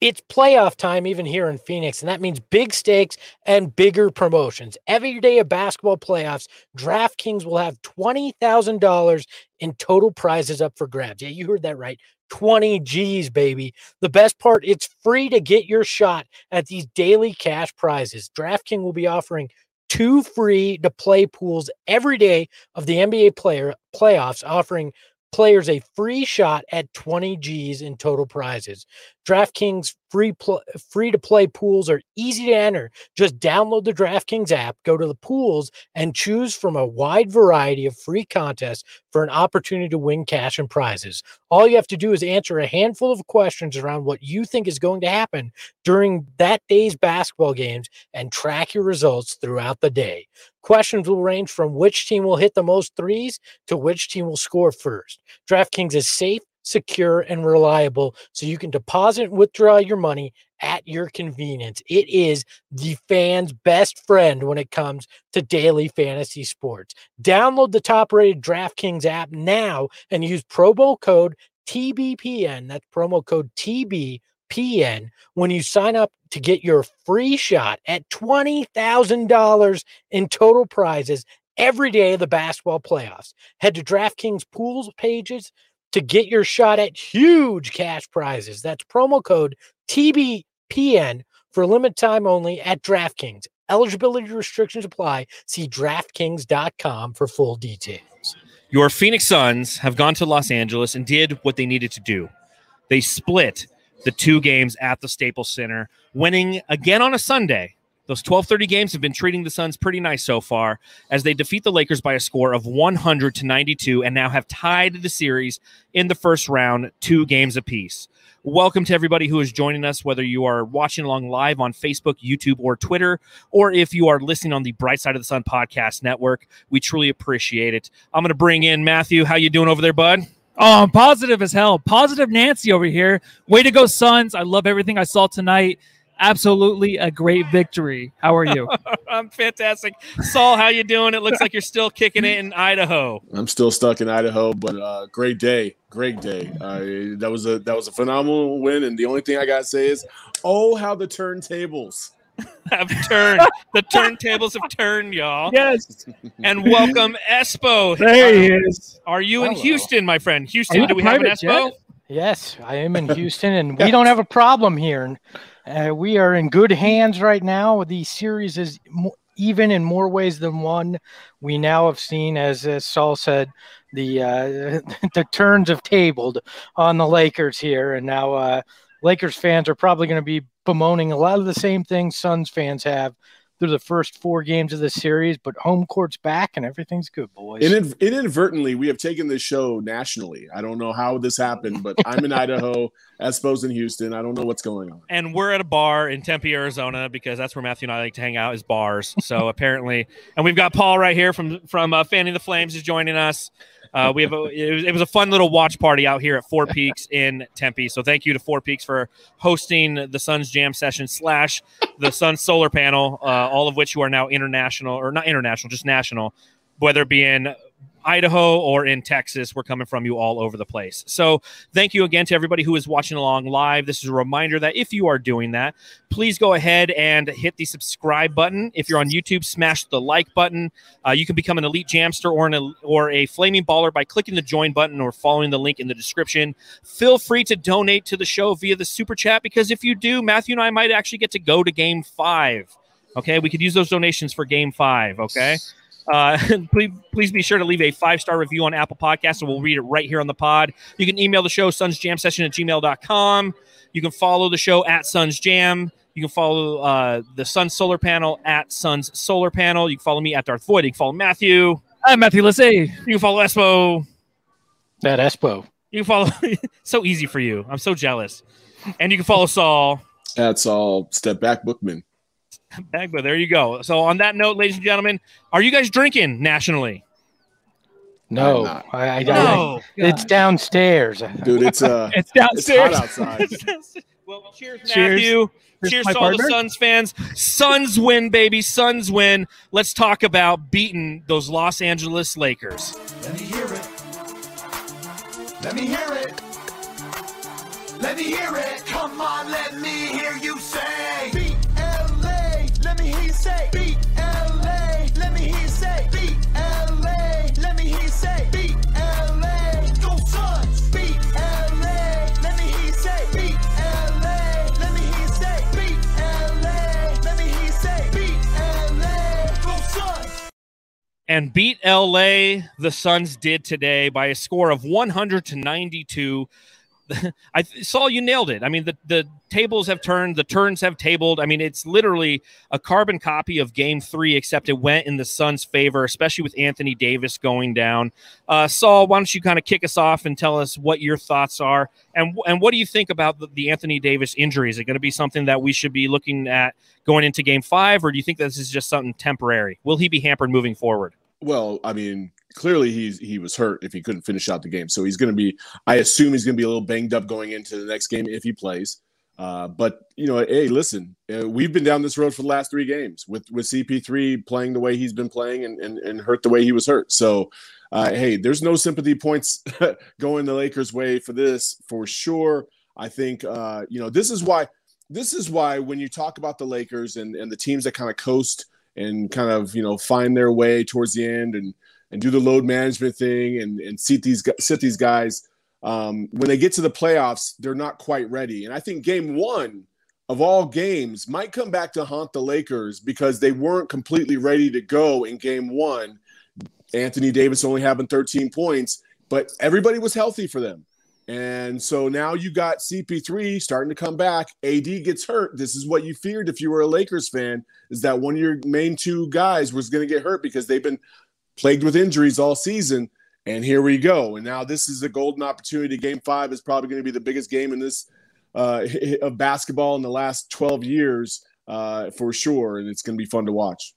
It's playoff time even here in Phoenix, and that means big stakes and bigger promotions. Every day of basketball playoffs, DraftKings will have $20,000 in total prizes up for grabs. Yeah, you heard that right. 20 G's, baby. The best part, it's free to get your shot at these daily cash prizes. DraftKings will be offering two free to play pools every day of the NBA player playoffs, offering players a free shot at 20 G's in total prizes. DraftKings free pl- free to play pools are easy to enter. Just download the DraftKings app, go to the pools and choose from a wide variety of free contests for an opportunity to win cash and prizes. All you have to do is answer a handful of questions around what you think is going to happen during that day's basketball games and track your results throughout the day. Questions will range from which team will hit the most threes to which team will score first. DraftKings is safe secure, and reliable so you can deposit and withdraw your money at your convenience. It is the fan's best friend when it comes to daily fantasy sports. Download the top rated DraftKings app now and use promo code TBPN. That's promo code TBPN when you sign up to get your free shot at $20,000 in total prizes every day of the basketball playoffs. Head to DraftKings pools pages to get your shot at huge cash prizes. That's promo code TBPN for limit time only at DraftKings. Eligibility restrictions apply. See DraftKings.com for full details. Your Phoenix Suns have gone to Los Angeles and did what they needed to do. They split the two games at the Staples Center, winning again on a Sunday those 12:30 games have been treating the Suns pretty nice so far as they defeat the Lakers by a score of 100 to 92 and now have tied the series in the first round, two games apiece. Welcome to everybody who is joining us, whether you are watching along live on Facebook, YouTube, or Twitter, or if you are listening on the Bright Side of the Sun podcast network. We truly appreciate it. I'm going to bring in Matthew. How you doing over there, bud? Oh, I'm positive as hell. Positive Nancy over here. Way to go, Suns. I love everything I saw tonight absolutely a great victory. How are you? I'm fantastic. Saul, how you doing? It looks like you're still kicking it in Idaho. I'm still stuck in Idaho, but uh, great day, great day. Uh, that was a that was a phenomenal win, and the only thing I gotta say is, oh, how the turntables have turned. the turntables have turned, y'all. Yes. And welcome Espo. There he is. Are you Hello. in Houston, my friend? Houston, do we have an Espo? Jet? Yes, I am in Houston, and we don't have a problem here. Uh, we are in good hands right now. The series is even in more ways than one. We now have seen, as, as Saul said, the uh, the turns have tabled on the Lakers here, and now uh, Lakers fans are probably going to be bemoaning a lot of the same things Suns fans have through the first four games of the series, but home court's back and everything's good, boys. Inad- inadvertently, we have taken this show nationally. I don't know how this happened, but I'm in Idaho, Espo's in Houston. I don't know what's going on. And we're at a bar in Tempe, Arizona, because that's where Matthew and I like to hang out is bars. So apparently, and we've got Paul right here from from uh, Fanning the Flames is joining us. Uh, we have a, it was, it, was, a fun little watch party out here at Four Peaks in Tempe. So thank you to Four Peaks for hosting the Suns Jam session slash the Suns Solar Panel, uh, all of which you are now international or not international, just national, whether it be in Idaho or in Texas. We're coming from you all over the place. So, thank you again to everybody who is watching along live. This is a reminder that if you are doing that, please go ahead and hit the subscribe button. If you're on YouTube, smash the like button. Uh, you can become an elite jamster or an or a flaming baller by clicking the join button or following the link in the description. Feel free to donate to the show via the super chat because if you do, Matthew and I might actually get to go to Game Five. Okay, we could use those donations for Game Five. Okay. Uh, please, please be sure to leave a five star review on Apple Podcasts, and we'll read it right here on the pod. You can email the show, sunsjamsession at gmail.com. You can follow the show at Suns Jam. You can follow uh, the Sun Solar Panel at Suns Solar Panel. You can follow me at Darth Void. You can follow Matthew. I'm Matthew Lissay. You can follow Espo. That Espo. You can follow. so easy for you. I'm so jealous. And you can follow Saul. That's all. Step back, Bookman. Bagba, there you go. So on that note, ladies and gentlemen, are you guys drinking nationally? No, I, I, no. I, it's downstairs, dude. It's uh, it's downstairs. It's outside. well, cheers, Matthew. Cheers, cheers to all the Suns fans. Suns win, baby. Suns win. Let's talk about beating those Los Angeles Lakers. Let me hear it. Let me hear it. Let me hear it. Come Come on, let me hear you say. Say. Beat LA. Let me hear say. Beat LA. Let me hear say. Beat LA. Go Suns. Beat LA. Let me hear say. Beat LA. Let me hear say. Beat LA. Let me hear say. Beat LA. Go Suns. and beat LA. The Suns did today by a score of 100 to 92. I saw you nailed it. I mean, the, the tables have turned, the turns have tabled. I mean, it's literally a carbon copy of game three, except it went in the Suns' favor, especially with Anthony Davis going down. Uh, Saul, why don't you kind of kick us off and tell us what your thoughts are? And, and what do you think about the, the Anthony Davis injury? Is it going to be something that we should be looking at going into game five, or do you think this is just something temporary? Will he be hampered moving forward? Well, I mean, clearly he's he was hurt if he couldn't finish out the game. So he's going to be. I assume he's going to be a little banged up going into the next game if he plays. Uh, but you know, hey, listen, uh, we've been down this road for the last three games with with CP3 playing the way he's been playing and and, and hurt the way he was hurt. So, uh, hey, there's no sympathy points going the Lakers' way for this for sure. I think uh, you know this is why this is why when you talk about the Lakers and and the teams that kind of coast and kind of you know find their way towards the end and and do the load management thing and and sit these sit these guys um, when they get to the playoffs they're not quite ready and I think game one of all games might come back to haunt the Lakers because they weren't completely ready to go in game one. Anthony Davis only having 13 points, but everybody was healthy for them. And so now you got CP3 starting to come back. AD gets hurt. This is what you feared if you were a Lakers fan, is that one of your main two guys was going to get hurt because they've been plagued with injuries all season. And here we go. And now this is a golden opportunity. Game five is probably going to be the biggest game in this uh, of basketball in the last 12 years uh, for sure. And it's going to be fun to watch.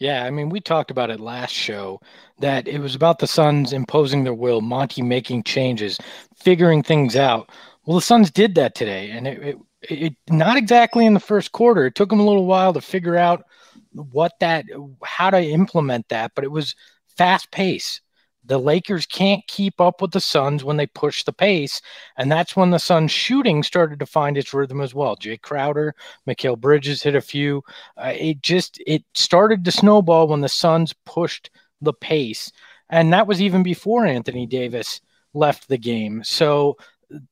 Yeah, I mean, we talked about it last show that it was about the Suns imposing their will, Monty making changes, figuring things out. Well, the Suns did that today, and it, it, it not exactly in the first quarter. It took them a little while to figure out what that, how to implement that, but it was fast pace. The Lakers can't keep up with the Suns when they push the pace, and that's when the Suns shooting started to find its rhythm as well. Jae Crowder, Mikal Bridges hit a few. Uh, it just it started to snowball when the Suns pushed the pace, and that was even before Anthony Davis left the game. So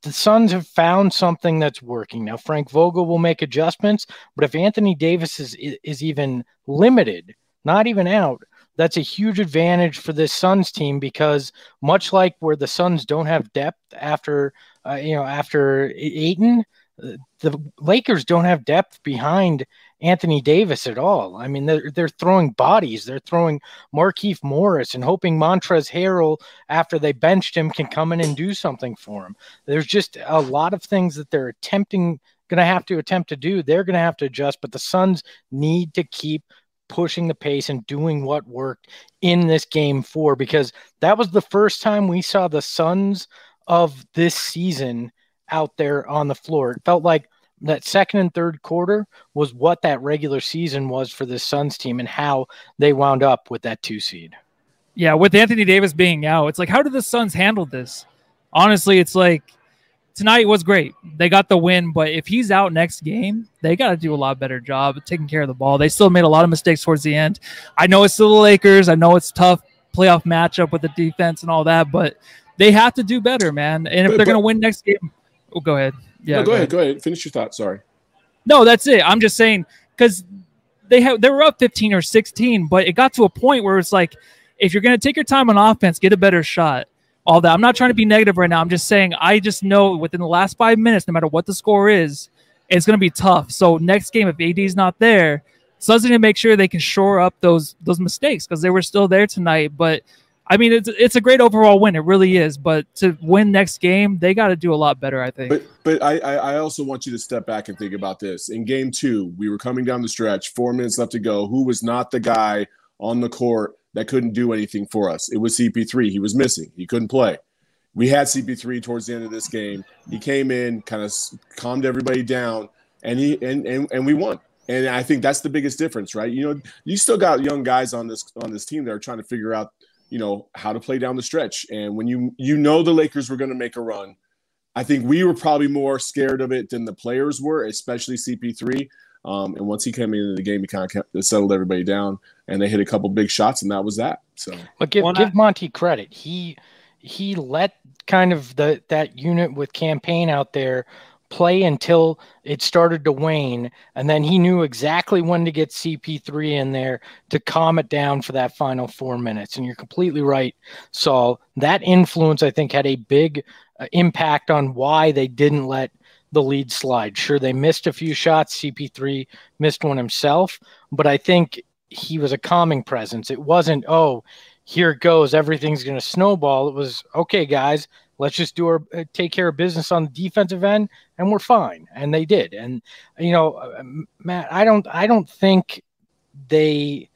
the Suns have found something that's working. Now Frank Vogel will make adjustments, but if Anthony Davis is is even limited, not even out, that's a huge advantage for this Suns team because much like where the Suns don't have depth after uh, you know after Ayton, uh, the Lakers don't have depth behind Anthony Davis at all. I mean, they're they're throwing bodies. They're throwing Markieff Morris and hoping Montrezl Harrell, after they benched him, can come in and do something for him. There's just a lot of things that they're attempting, going to have to attempt to do. They're going to have to adjust, but the Suns need to keep pushing the pace and doing what worked in this game four because that was the first time we saw the Suns of this season out there on the floor. It felt like that second and third quarter was what that regular season was for the Suns team and how they wound up with that two seed. Yeah, with Anthony Davis being out, it's like, how did the Suns handle this? Honestly, it's like tonight was great. They got the win, but if he's out next game, they got to do a lot better job taking care of the ball. They still made a lot of mistakes towards the end. I know it's still the Lakers. I know it's tough playoff matchup with the defense and all that, but they have to do better, man. And if But- they're going to win next game, oh, go ahead. Yeah, No, go, ahead, go ahead. Finish your thought. Sorry. No, that's it. I'm just saying because they have they were up 15 or 16, but it got to a point where it's like if you're going to take your time on offense, get a better shot. All that. I'm not trying to be negative right now. I'm just saying I just know within the last five minutes, no matter what the score is, it's going to be tough. So next game, if AD's not there, Suns need to make sure they can shore up those those mistakes because they were still there tonight. But I mean, it's it's a great overall win. It really is. But to win next game, they got to do a lot better. I think. But but I, I also want you to step back and think about this. In game two, we were coming down the stretch, four minutes left to go. Who was not the guy on the court that couldn't do anything for us? It was CP3. He was missing. He couldn't play. We had CP3 towards the end of this game. He came in, kind of calmed everybody down, and he and and, and we won. And I think that's the biggest difference, right? You know, you still got young guys on this on this team that are trying to figure out, you know, how to play down the stretch. And when you you know the Lakers were going to make a run, I think we were probably more scared of it than the players were, especially CP3. Um, and once he came into the game, he kind of kept, settled everybody down, and they hit a couple big shots, and that was that. So, But give give Monty credit. He he let kind of the that unit with Cam Payne out there play until it started to wane, and then he knew exactly when to get CP3 in there to calm it down for that final four minutes. And you're completely right, Saul. That influence, I think, had a big uh, impact on why they didn't let the lead slide. Sure, they missed a few shots. CP3 missed one himself, but I think he was a calming presence. It wasn't, oh, here it goes, everything's going to snowball. It was, okay, guys, let's just do our uh, take care of business on the defensive end, and we're fine. And they did. And you know, uh, Matt, I don't, I don't think they.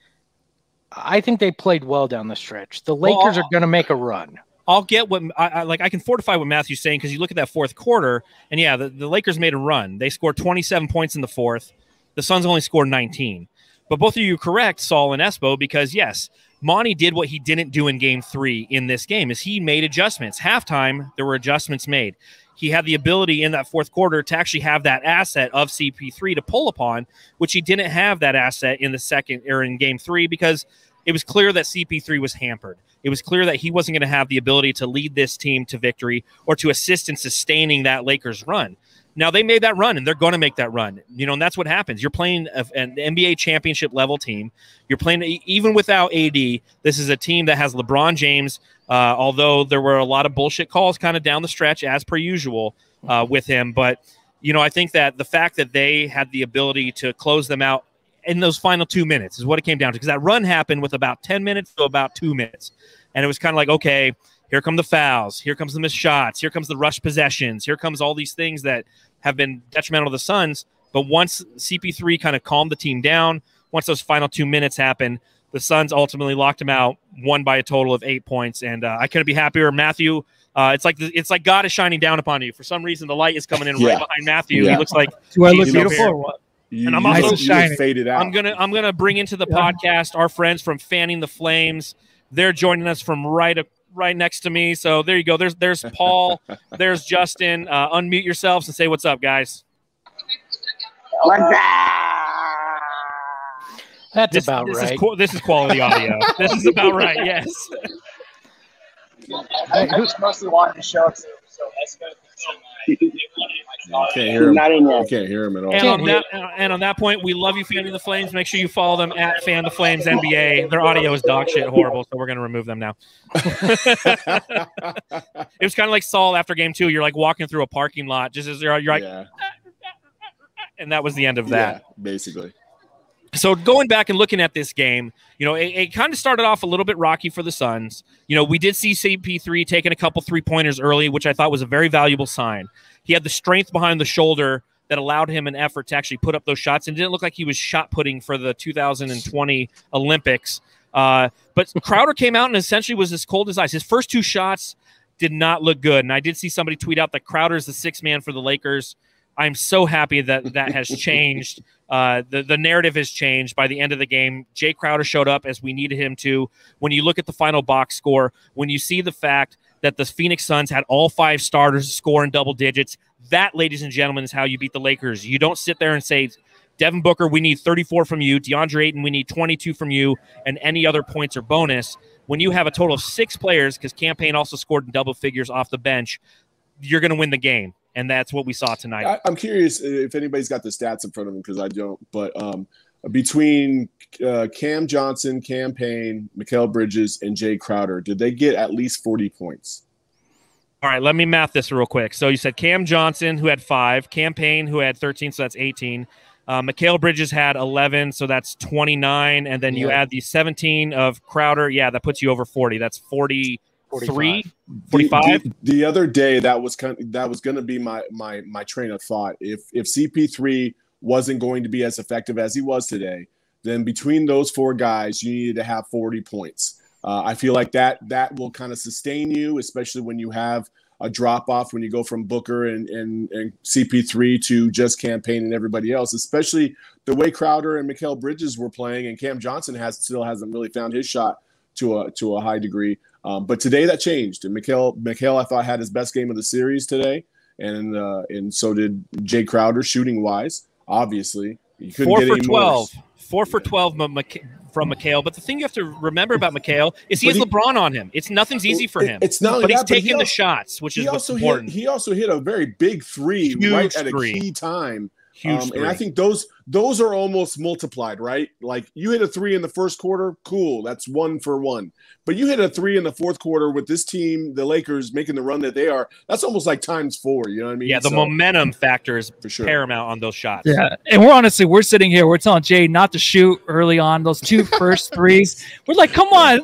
I think they played well down the stretch. The Lakers I- are going to make a run. I'll get what I, I like. I can fortify what Matthew's saying because you look at that fourth quarter, and yeah, the, the Lakers made a run. They scored 27 points in the fourth. The Suns only scored 19. But both of you correct, Saul and Espo, because yes, Monty did what he didn't do in Game Three in this game. Is he made adjustments? Halftime, there were adjustments made. He had the ability in that fourth quarter to actually have that asset of CP3 to pull upon, which he didn't have that asset in the second or in Game Three because it was clear that CP3 was hampered. It was clear that he wasn't going to have the ability to lead this team to victory or to assist in sustaining that Lakers run. Now they made that run and they're going to make that run. You know, and that's what happens. You're playing a- an NBA championship level team. You're playing even without AD. This is a team that has LeBron James. Uh, although there were a lot of bullshit calls kind of down the stretch as per usual uh, with him, but you know, I think that the fact that they had the ability to close them out in those final two minutes is what it came down to because that run happened with about 10 minutes to about two minutes. And it was kind of like, okay, here come the fouls, here comes the missed shots, here comes the rush possessions, here comes all these things that have been detrimental to the Suns. But once CP3 kind of calmed the team down, once those final two minutes happened, the Suns ultimately locked him out, won by a total of eight points. And uh, I couldn't be happier. Matthew, uh, it's like the, it's like God is shining down upon you. For some reason, the light is coming in Yeah. right behind Matthew. He looks like Do I look beautiful or what? you, And I'm you also- look- Nice and you look shiny. faded out. I'm gonna I'm gonna bring into the Yeah. podcast our friends from Fanning the Flames. They're joining us from right up right next to me. So there you go. There's there's Paul. there's Justin. Uh, unmute yourselves and say what's up, guys. That's This, about this right. is qu- this is quality audio. this is about right. Yes. I, I just mostly wanted to show it to so Esco Can't hear him. Not in I yet. can't hear him at all. And on that and on that point, we love you, Fanning the Flames. Make sure you follow them at Fan the Flames NBA. Their audio is dog shit horrible, so we're gonna remove them now. It was kind of like Saul after game two. You're like walking through a parking lot, just as you're, you're like, yeah, and that was the end of that. yeah, basically. So going back and looking at this game, you know, it, it kind of started off a little bit rocky for the Suns. You know, we did see CP3 taking a couple three pointers early, which I thought was a very valuable sign. He had the strength behind the shoulder that allowed him an effort to actually put up those shots and didn't look like he was shot putting for the 2020 Olympics. Uh, but Crowder came out and essentially was as cold as ice. His first two shots did not look good. And I did see somebody tweet out that Crowder is the sixth man for the Lakers. I'm so happy that that has changed. Uh, the the narrative has changed by the end of the game. Jae Crowder showed up as we needed him to. When you look at the final box score, when you see the fact that the Phoenix Suns had all five starters score in double digits, that, ladies and gentlemen, is how you beat the Lakers. You don't sit there and say, Devin Booker, we need 34 from you. DeAndre Ayton, we need 22 from you, and any other points or bonus. When you have a total of six players, because Cam Payne also scored in double figures off the bench, you're going to win the game. And that's what we saw tonight. I, I'm curious if anybody's got the stats in front of them because I don't. But um, between uh, Cam Johnson, Cam Payne, Mikal Bridges, and Jae Crowder, did they get at least 40 points? All right, let me math this real quick. So you said Cam Johnson, who had five, Cam Payne, who had 13, so that's 18. Uh, Mikal Bridges had 11, so that's 29. And then you add the 17 of Crowder. Yeah, that puts you over 40. That's 43, 45. 45. The, the, the other day, that was kind of, that was going to be my my my train of thought. If if CP3 wasn't going to be as effective as he was today, then between those four guys, you needed to have 40 points. Uh, I feel like that that will kind of sustain you, especially when you have a drop off when you go from Booker and, and, and CP3 to just Cam Payne and everybody else, especially the way Crowder and Mikal Bridges were playing, and Cam Johnson has still hasn't really found his shot to a to a high degree. Um, but today that changed, and Mikal Mikal I thought had his best game of the series today, and uh, and so did Jae Crowder shooting wise. Obviously, you couldn't Four get for any more. 12. Four for Yeah. 12 from Mik- from McHale. But the thing you have to remember about McHale is he But has he- LeBron on him. It's nothing's easy for him. It's not but he's that, but he taking the also- shots, which is also hit, important. he also hit a very big three Huge right at a key time. Huge Um, and I think those those are almost multiplied, right? Like you hit a three in the first quarter, cool, that's one for one. But you hit a three in the fourth quarter with this team, the Lakers making the run that they are. That's almost like times four. You know what I mean? yeah, the So, momentum factor is for sure. paramount on those shots. Yeah, and we're honestly we're sitting here we're telling Jae not to shoot early on those two first threes. We're like, come on,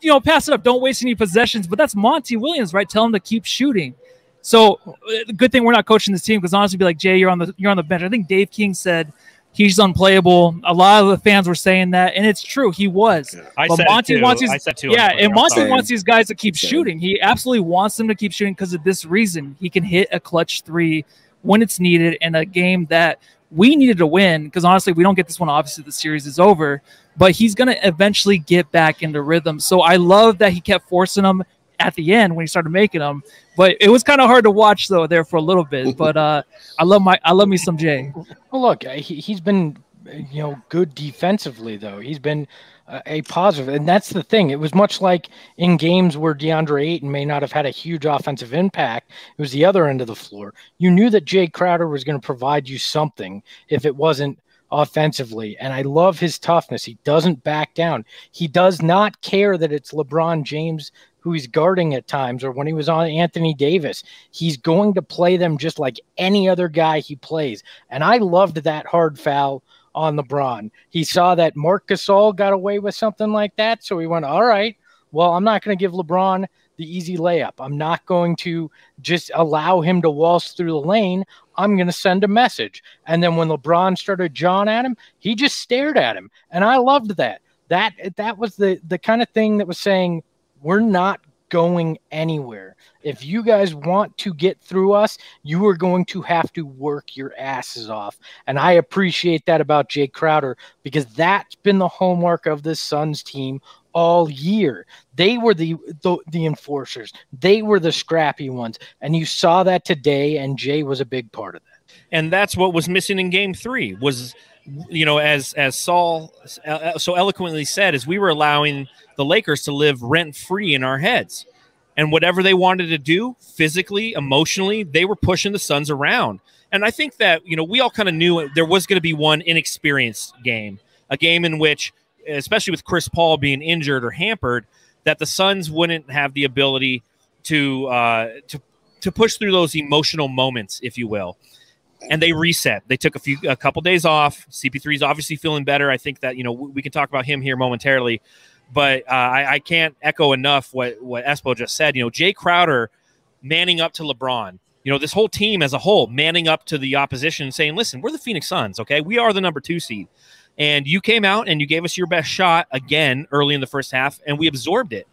you know, pass it up. Don't waste any possessions. But that's Monty Williams, right? Tell him to keep shooting. So uh, good thing we're not coaching this team because honestly, be like Jae, you're on the you're on the bench. I think Dave King said he's unplayable. A lot of the fans were saying that, and it's true. He was. I But said Monty too. wants his- I said too Yeah, and Monty sorry. wants these guys to keep Same. shooting. He absolutely wants them to keep shooting because of this reason. He can hit a clutch three when it's needed in a game that we needed to win. Because honestly, we don't get this one. Obviously, the series is over, but he's going to eventually get back into rhythm. So I love that he kept forcing them at the end when he started making them. But it was kind of hard to watch though there for a little bit. But uh, I love my I love me some Jae. Well, look, uh, he, he's been, uh, you know, good defensively though. He's been uh, a positive, and that's the thing. It was much like in games where DeAndre Ayton may not have had a huge offensive impact. It was the other end of the floor. You knew that Jae Crowder was going to provide you something if it wasn't offensively, and I love his toughness. He doesn't back down. He does not care that it's LeBron James who he's guarding at times, or when he was on Anthony Davis. He's going to play them just like any other guy he plays. And I loved that hard foul on LeBron. He saw that Marc Gasol got away with something like that. So he went, All right, well, I'm not going to give LeBron the easy layup. I'm not going to just allow him to waltz through the lane. I'm going to send a message. And then when LeBron started jawing at him, he just stared at him. And I loved that. That that was the the kind of thing that was saying we're not going anywhere. If you guys want to get through us, you are going to have to work your asses off. And I appreciate that about Jake Crowder because that's been the hallmark of this Suns team all year. They were the, the the enforcers. They were the scrappy ones. And you saw that today and Jae was a big part of that. and that's what was missing in game three was you know as as saul uh, so eloquently said is we were allowing the lakers to live rent free in our heads. And whatever they wanted to do physically emotionally they were pushing the suns around. And i think that you know we all kind of knew there was going to be one inexperienced game a game in which especially with chris paul being injured or hampered that the suns wouldn't have the ability to uh to to push through those emotional moments if you will and they reset. They took a few, a couple days off. CP3 is obviously feeling better. I think that you know we can talk about him here momentarily, but uh, I, I can't echo enough what what Espo just said. You know, Jae Crowder manning up to LeBron. You know, this whole team as a whole manning up to the opposition, saying, "Listen, we're the Phoenix Suns. Okay, we are the number two seed." And you came out and you gave us your best shot again early in the first half, and we absorbed it.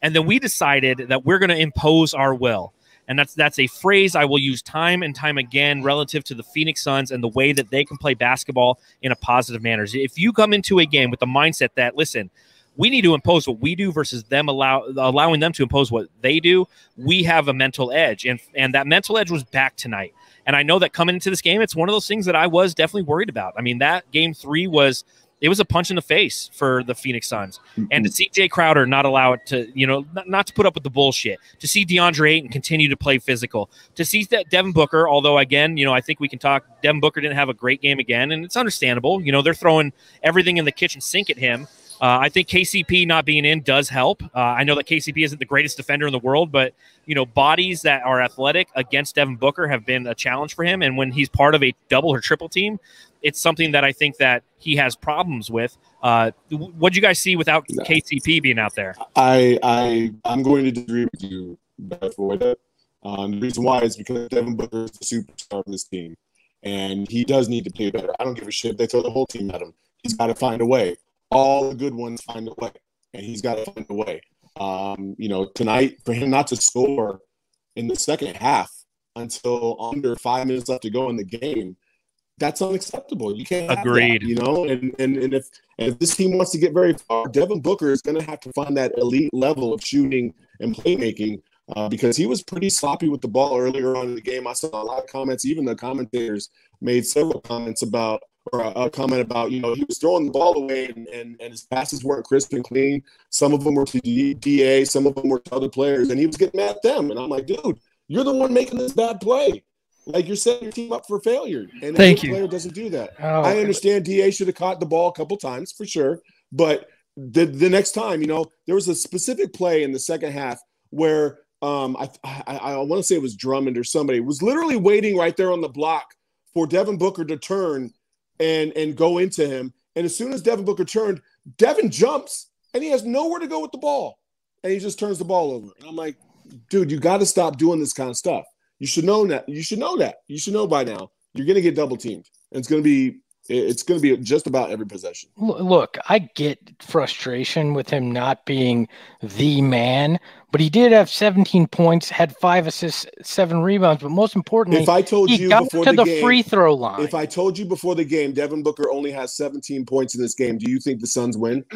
And then we decided that we're going to impose our will and that's that's a phrase I will use time and time again relative to the Phoenix Suns and the way that they can play basketball in a positive manner. If you come into a game with the mindset that listen, we need to impose what we do versus them allow allowing them to impose what they do, we have a mental edge, and and that mental edge was back tonight. And I know that coming into this game, it's one of those things that I was definitely worried about. I mean, that game three was it was a punch in the face for the Phoenix Suns. And to mm-hmm. see Jae Crowder not allow it to, you know, not, not to put up with the bullshit, to see DeAndre Ayton continue to play physical, to see that Devin Booker, although again, you know, I think we can talk, Devin Booker didn't have a great game again, and it's understandable. You know, they're throwing everything in the kitchen sink at him. Uh, I think KCP not being in does help. Uh, I know that KCP isn't the greatest defender in the world, but you know, bodies that are athletic against Devin Booker have been a challenge for him. And when he's part of a double or triple team, it's something that I think that he has problems with. Uh, what do you guys see without No. KCP being out there? I I I'm going to disagree with you, Beth. Um, the reason why is because Devin Booker is the superstar of this team, and he does need to play better. I don't give a shit. They throw the whole team at him. He's got to find a way. All the good ones find a way, and he's got to find a way. Um, you know, tonight for him not to score in the second half until under five minutes left to go in the game, that's unacceptable. You can't have that, Agreed. you know, and and and if and if this team wants to get very far, Devin Booker is going to have to find that elite level of shooting and playmaking uh, because he was pretty sloppy with the ball earlier on in the game. I saw a lot of comments, even the commentators made several comments about or a, a comment about you know he was throwing the ball away and, and, and his passes weren't crisp and clean. Some of them were to Da, some of them were to other players, and he was getting mad at them. And I'm like, dude, you're the one making this bad play. Like you're setting your team up for failure, and a Thank you. player doesn't do that. Oh, I understand Da should have caught the ball a couple times for sure, but the the next time, you know, there was a specific play in the second half where um I I, I want to say it was Drummond or somebody was literally waiting right there on the block for Devin Booker to turn and and go into him. And as soon as Devin Booker turned, Devin jumps and he has nowhere to go with the ball, and he just turns the ball over. And I'm like, dude, you got to stop doing this kind of stuff. You should know that. You should know that. You should know by now. You're gonna get double teamed, and it's gonna be it's gonna be just about every possession. Look, I get frustration with him not being the man, but he did have 17 points, had five assists, seven rebounds, but most importantly, If I told he you got before to the, the, game, free throw line. if I told you before the game, Devin Booker only has 17 points in this game, do you think the Suns win?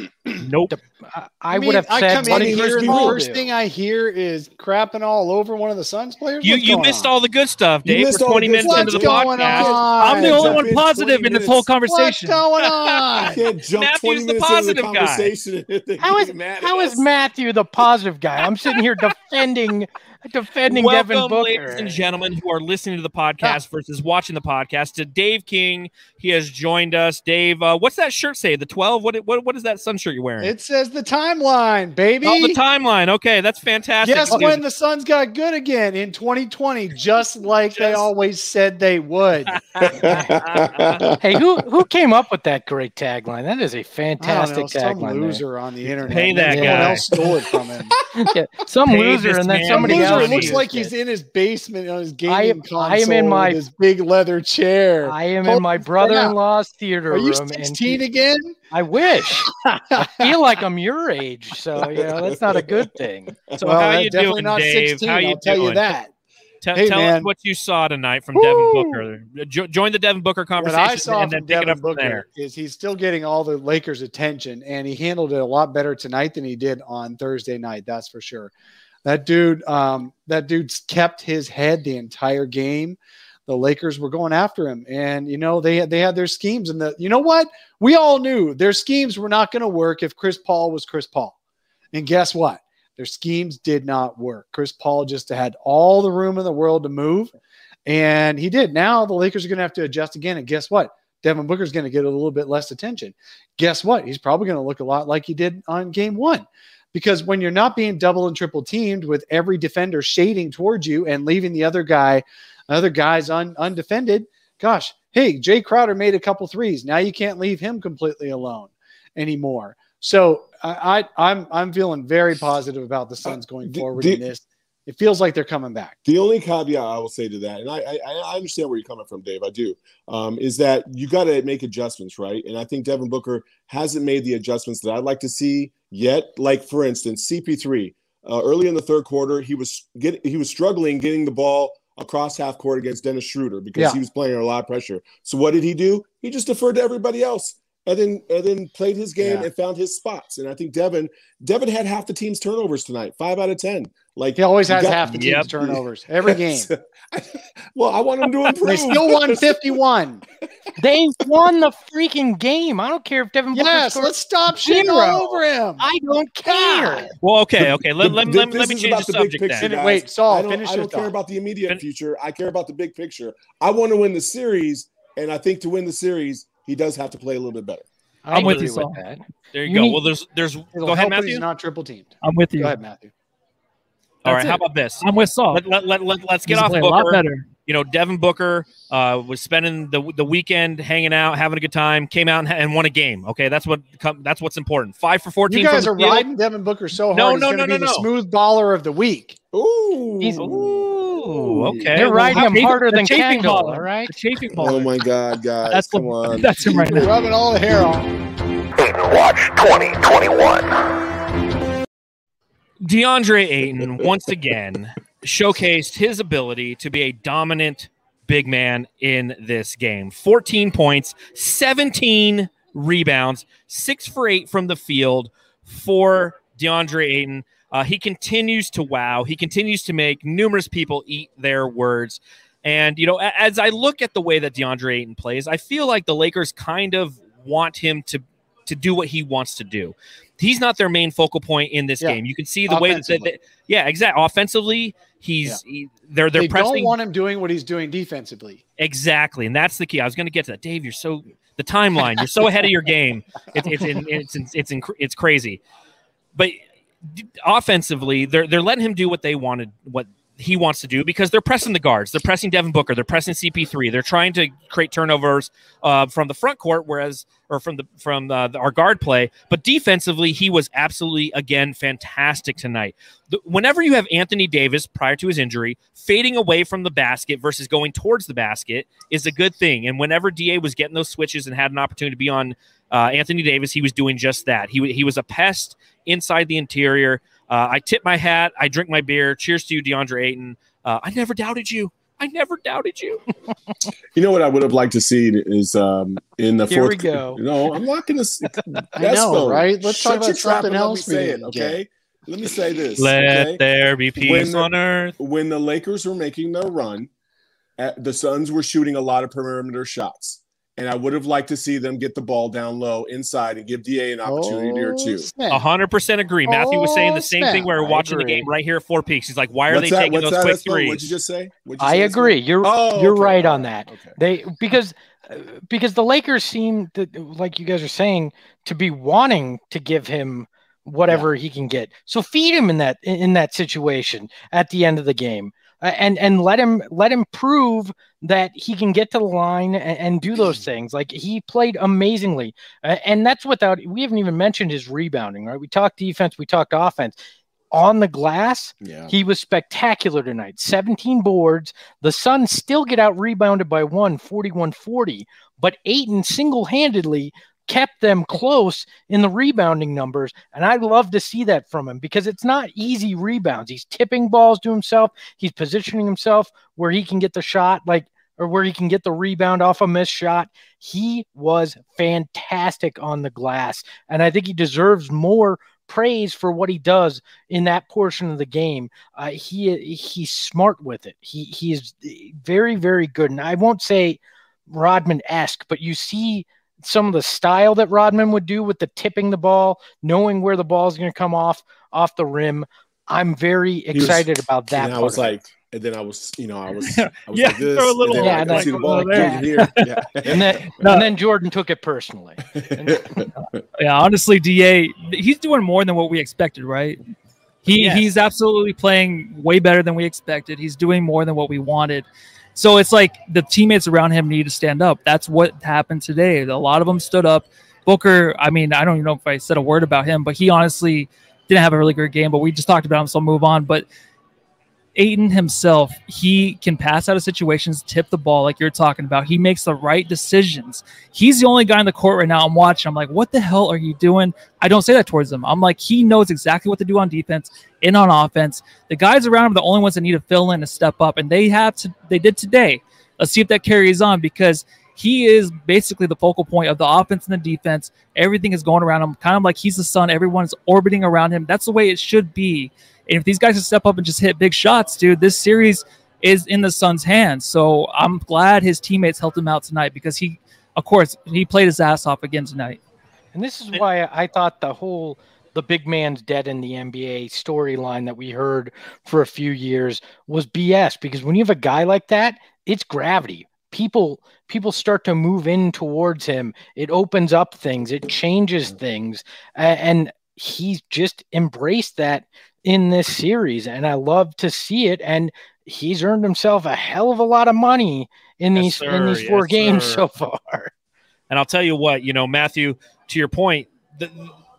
Nope. I, I mean, would have I said, come in here and the first do? thing I hear is crapping all over one of the Suns players. You What's you missed on? all the good stuff, Dave. missed We're 20 minutes stuff. into the podcast. on? I'm the only in one positive in this minutes. whole What's conversation. going I on? can't jump Matthew's 20 the minutes the positive guy. conversation. and then How get is mad at how is. Matthew the positive guy? I'm sitting here defending defending Devin Welcome, Booker. ladies and gentlemen, who are listening to the podcast versus watching the podcast. To Dave King, he has joined us. Dave, uh, what's that shirt say? The 12? What what what is that sun shirt you're wearing? It says the timeline, baby. oh, the timeline. Okay, that's fantastic. Guess Dude. when the Suns got good again in 2020, just like they always said they would. hey, who who came up with that great tagline? That is a fantastic know, some tagline. there. loser on the internet. Pay that Someone guy. else stole it from him. Yeah, some Pay loser, and then man somebody Loser, else. it looks like he's in his basement on his I am- console I am in my- with his big leather chair. I am Hold in my brother-in-law's theater Are you room, and 16 he- again? I wish. I feel like I'm your age, so you know that's not a good thing. So well, how you definitely doing, not Dave? 16. How you I'll tell you doing? that. Tell, Hey, tell us man. what you saw tonight from Devin Booker. Uh, jo- join the Devin Booker What conversation I saw and then from pick it Devin up from Booker there. is he's still getting all the Lakers' attention, and he handled it a lot better tonight than he did on Thursday night. That's for sure. That dude, um, that dude's kept his head the entire game. The Lakers were going after him, and you know they they had their schemes, and the you know what we all knew their schemes were not going to work if Chris Paul was Chris Paul, and guess what? Their schemes did not work. Chris Paul just had all the room in the world to move, and he did. Now the Lakers are going to have to adjust again, and guess what? Devin Booker's going to get a little bit less attention. Guess what? He's probably going to look a lot like he did on game one. Because when you're not being double and triple teamed with every defender shading towards you and leaving the other guy, other guys un, undefended, gosh, hey, Jae Crowder made a couple threes. Now you can't leave him completely alone anymore. So I, I I'm I'm feeling very positive about the Suns going the- forward the- in this. It feels like they're coming back. The only caveat I will say to that, and I I, I understand where you're coming from, Dave. I do, um, is that you got to make adjustments, right? And I think Devin Booker hasn't made the adjustments that I'd like to see yet. Like for instance, CP3 uh, early in the third quarter, he was get he was struggling getting the ball across half court against Dennis Schroeder because Yeah. he was playing under a lot of pressure. So what did he do? He just deferred to everybody else. And then, and then played his game Yeah. and found his spots. And I think Devin, Devin had half the team's turnovers tonight, five out of ten. Like He always you has got- half the team's Yep. turnovers every game. well, I want him to improve. They still won 51. They won the freaking game. I don't care if Devin Booker yes, let's stop shitting Zero. all over him. I don't care. Well, okay, okay. Let, The- let, the- let, this let me change about the the big subject picture, then. Guys. wait, Saul, I don't, finish I don't care thought. about the immediate Fin- future. I care about the big picture. I want to win the series, and I think to win the series, he does have to play a little bit better. I I'm with you, Saul. that. There you, You go. need- well, there's, there's. It'll Go ahead, help that he's not triple teamed. I'm with you. Go ahead, Matthew. All right. That's How it. about this? I'm with Saul. Let, let, let, let, let's get He's off playing a lot better. You know, Devin Booker uh, was spending the the weekend hanging out, having a good time. Came out and, and won a game. Okay, that's what that's what's important. Five for fourteen. You guys are field. riding Devin Booker so hard. No, he's no, going to no, be no, the no. smooth baller of the week. Ooh. He's- Ooh, okay. They're riding how- him harder the than chafing Kendall. ball. All right. The chafing Oh my God, guys! That's come the, on. That's him right now. Rubbing all the hair off. Ayton Watch 2021. DeAndre Ayton once again showcased his ability to be a dominant big man in this game. 14 points, 17 rebounds, six for eight from the field for DeAndre Ayton. Uh, he continues to wow. He continues to make numerous people eat their words. And, you know, as I look at the way that DeAndre Ayton plays, I feel like the Lakers kind of want him to to do what he wants to do. He's not their main focal point in this Yeah. game. You can see the way that, that yeah, exactly. Offensively, he's he- they're they're they pressing don't want him doing what he's doing defensively. Exactly, and that's the key. I was going to get to that, Dave. You're so the timeline. You're so ahead of your game. It's it's in, it's it's it's, it's crazy, but offensively, they're they're letting him do what they wanted, what he wants to do because they're pressing the guards. They're pressing Devin Booker. They're pressing CP3. They're trying to create turnovers uh, from the front court, whereas or from the from uh, the, our guard play. But defensively, he was absolutely again fantastic tonight. The, whenever you have Anthony Davis prior to his injury fading away from the basket versus going towards the basket is a good thing. And whenever Da was getting those switches and had an opportunity to be on uh, Anthony Davis, he was doing just that. He he was a pest inside the interior. Uh, I tip my hat. I drink my beer. Cheers to you, DeAndre Ayton. Uh, I never doubted you. I never doubted you. You know what I would have liked to see is um, in the Here fourth. we go. No, I'm not going to. I know, right? Let's talk about something else we Say it, didn't okay. Let me say this. Let okay? there be peace When the- on earth. when the Lakers were making their run, at, the Suns were shooting a lot of perimeter shots. And I would have liked to see them get the ball down low inside and give DA an opportunity or Oh, two. snap. A hundred percent agree. Matthew was saying the Oh, same snap. thing. We were watching the game right here at Four Peaks. He's like, "Why are What's they that? taking What's those that, quick Espo? What'd you just say? You I say, agree. You're Oh, you're okay. right on that. Okay. They because uh, because the Lakers seem to, like you guys are saying to be wanting to give him whatever he can get. So feed him in that in that situation at the end of the game. Uh, and and let him let him prove that he can get to the line and, and do those things. Like he played amazingly, uh, and that's without we haven't even mentioned his rebounding. Right? We talked defense, we talked offense. On the glass, Yeah. he was spectacular tonight. 17 boards. The Suns still get out rebounded by one, 41 40, but Ayton single handedly kept them close in the rebounding numbers. And I'd love to see that from him because it's not easy rebounds. He's tipping balls to himself, he's positioning himself where he can get the shot, like, or where he can get the rebound off a missed shot. He was fantastic on the glass. And I think he deserves more praise for what he does in that portion of the game. Uh, he he's smart with it. He he is very very good. And I won't say Rodman esque, but you see some of the style that Rodman would do with the tipping the ball, knowing where the ball is going to come off off the rim. I'm very was- excited about that. and I was of it. like, and then I was, you know, I was, I was Yeah, like this, throw a little and then Yeah, I like, see the ball like here, here. Yeah. and then No. and then Jordan took it personally. Uh, yeah, honestly, Da, he's doing more than what we expected, right? He Yes. he's absolutely playing way better than we expected. He's doing more than what we wanted. So it's like the teammates around him need to stand up. That's what happened today. A lot of them stood up. Booker, I mean, I don't even know if I said a word about him, but he honestly didn't have a really great game. But we just talked about him, so I'll move on. But Ayton himself, he can pass out of situations, tip the ball like you're talking about. He makes the right decisions. He's the only guy in the court right now. I'm watching. I'm like, what the hell are you doing? I don't say that towards him. I'm like, he knows exactly what to do on defense and on offense. The guys around him are the only ones that need to fill in and step up, and they have to. They did today. Let's see if that carries on because he is basically the focal point of the offense and the defense. Everything is going around him, kind of like he's the sun. Everyone's orbiting around him. That's the way it should be. And if these guys can step up and just hit big shots, dude, this series is in the Suns' hands. So I'm glad his teammates helped him out tonight because he, of course, he played his ass off again tonight. And this is why I thought the whole the big man's dead in the NBA storyline that we heard for a few years was BS because when you have a guy like that, it's gravity. People people start to move in towards him. It opens up things, it changes things. And he's just embraced that in this series and I love to see it and he's earned himself a hell of a lot of money in Yes, these in these four Yes, games sir. so far. And I'll tell you what, you know, Matthew, to your point, th-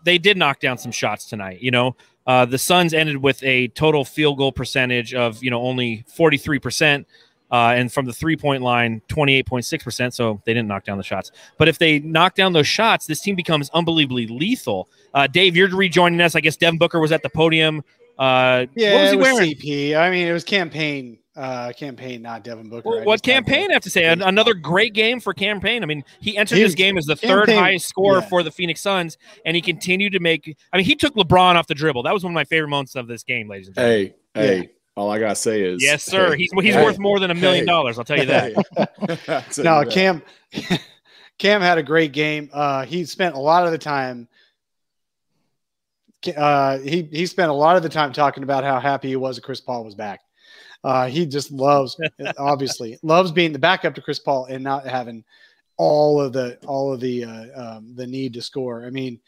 they did knock down some shots tonight. You know, uh, the Suns ended with a total field goal percentage of, you know, only 43%. Uh, and from the three point line, 28.6%. So they didn't knock down the shots. But if they knock down those shots, this team becomes unbelievably lethal. Uh, Dave, you're rejoining us. I guess Devin Booker was at the podium. Uh, Yeah, what was it he was wearing? CP. I mean, it was Cam Payne Uh, Cam Payne, not Devin Booker. Well, what Cam Payne I have to say? An- Another great game for Cam Payne. I mean, he entered He this game as the third Cam Payne- highest scorer yeah. for the Phoenix Suns, and he continued to make. I mean, he took LeBron off the dribble. That was one of my favorite moments of this game, ladies and gentlemen. Hey, hey, all I gotta say is yes, sir. hey, He's he's hey, worth more than a million hey, dollars. I'll tell you that. hey. I'll tell no, you that. Cam. Cam had a great game. Uh, he spent a lot of the time. Uh, he he spent a lot of the time talking about how happy he was that Chris Paul was back. Uh, he just loves, obviously, loves being the backup to Chris Paul and not having all of the all of the uh, um, the need to score. I mean,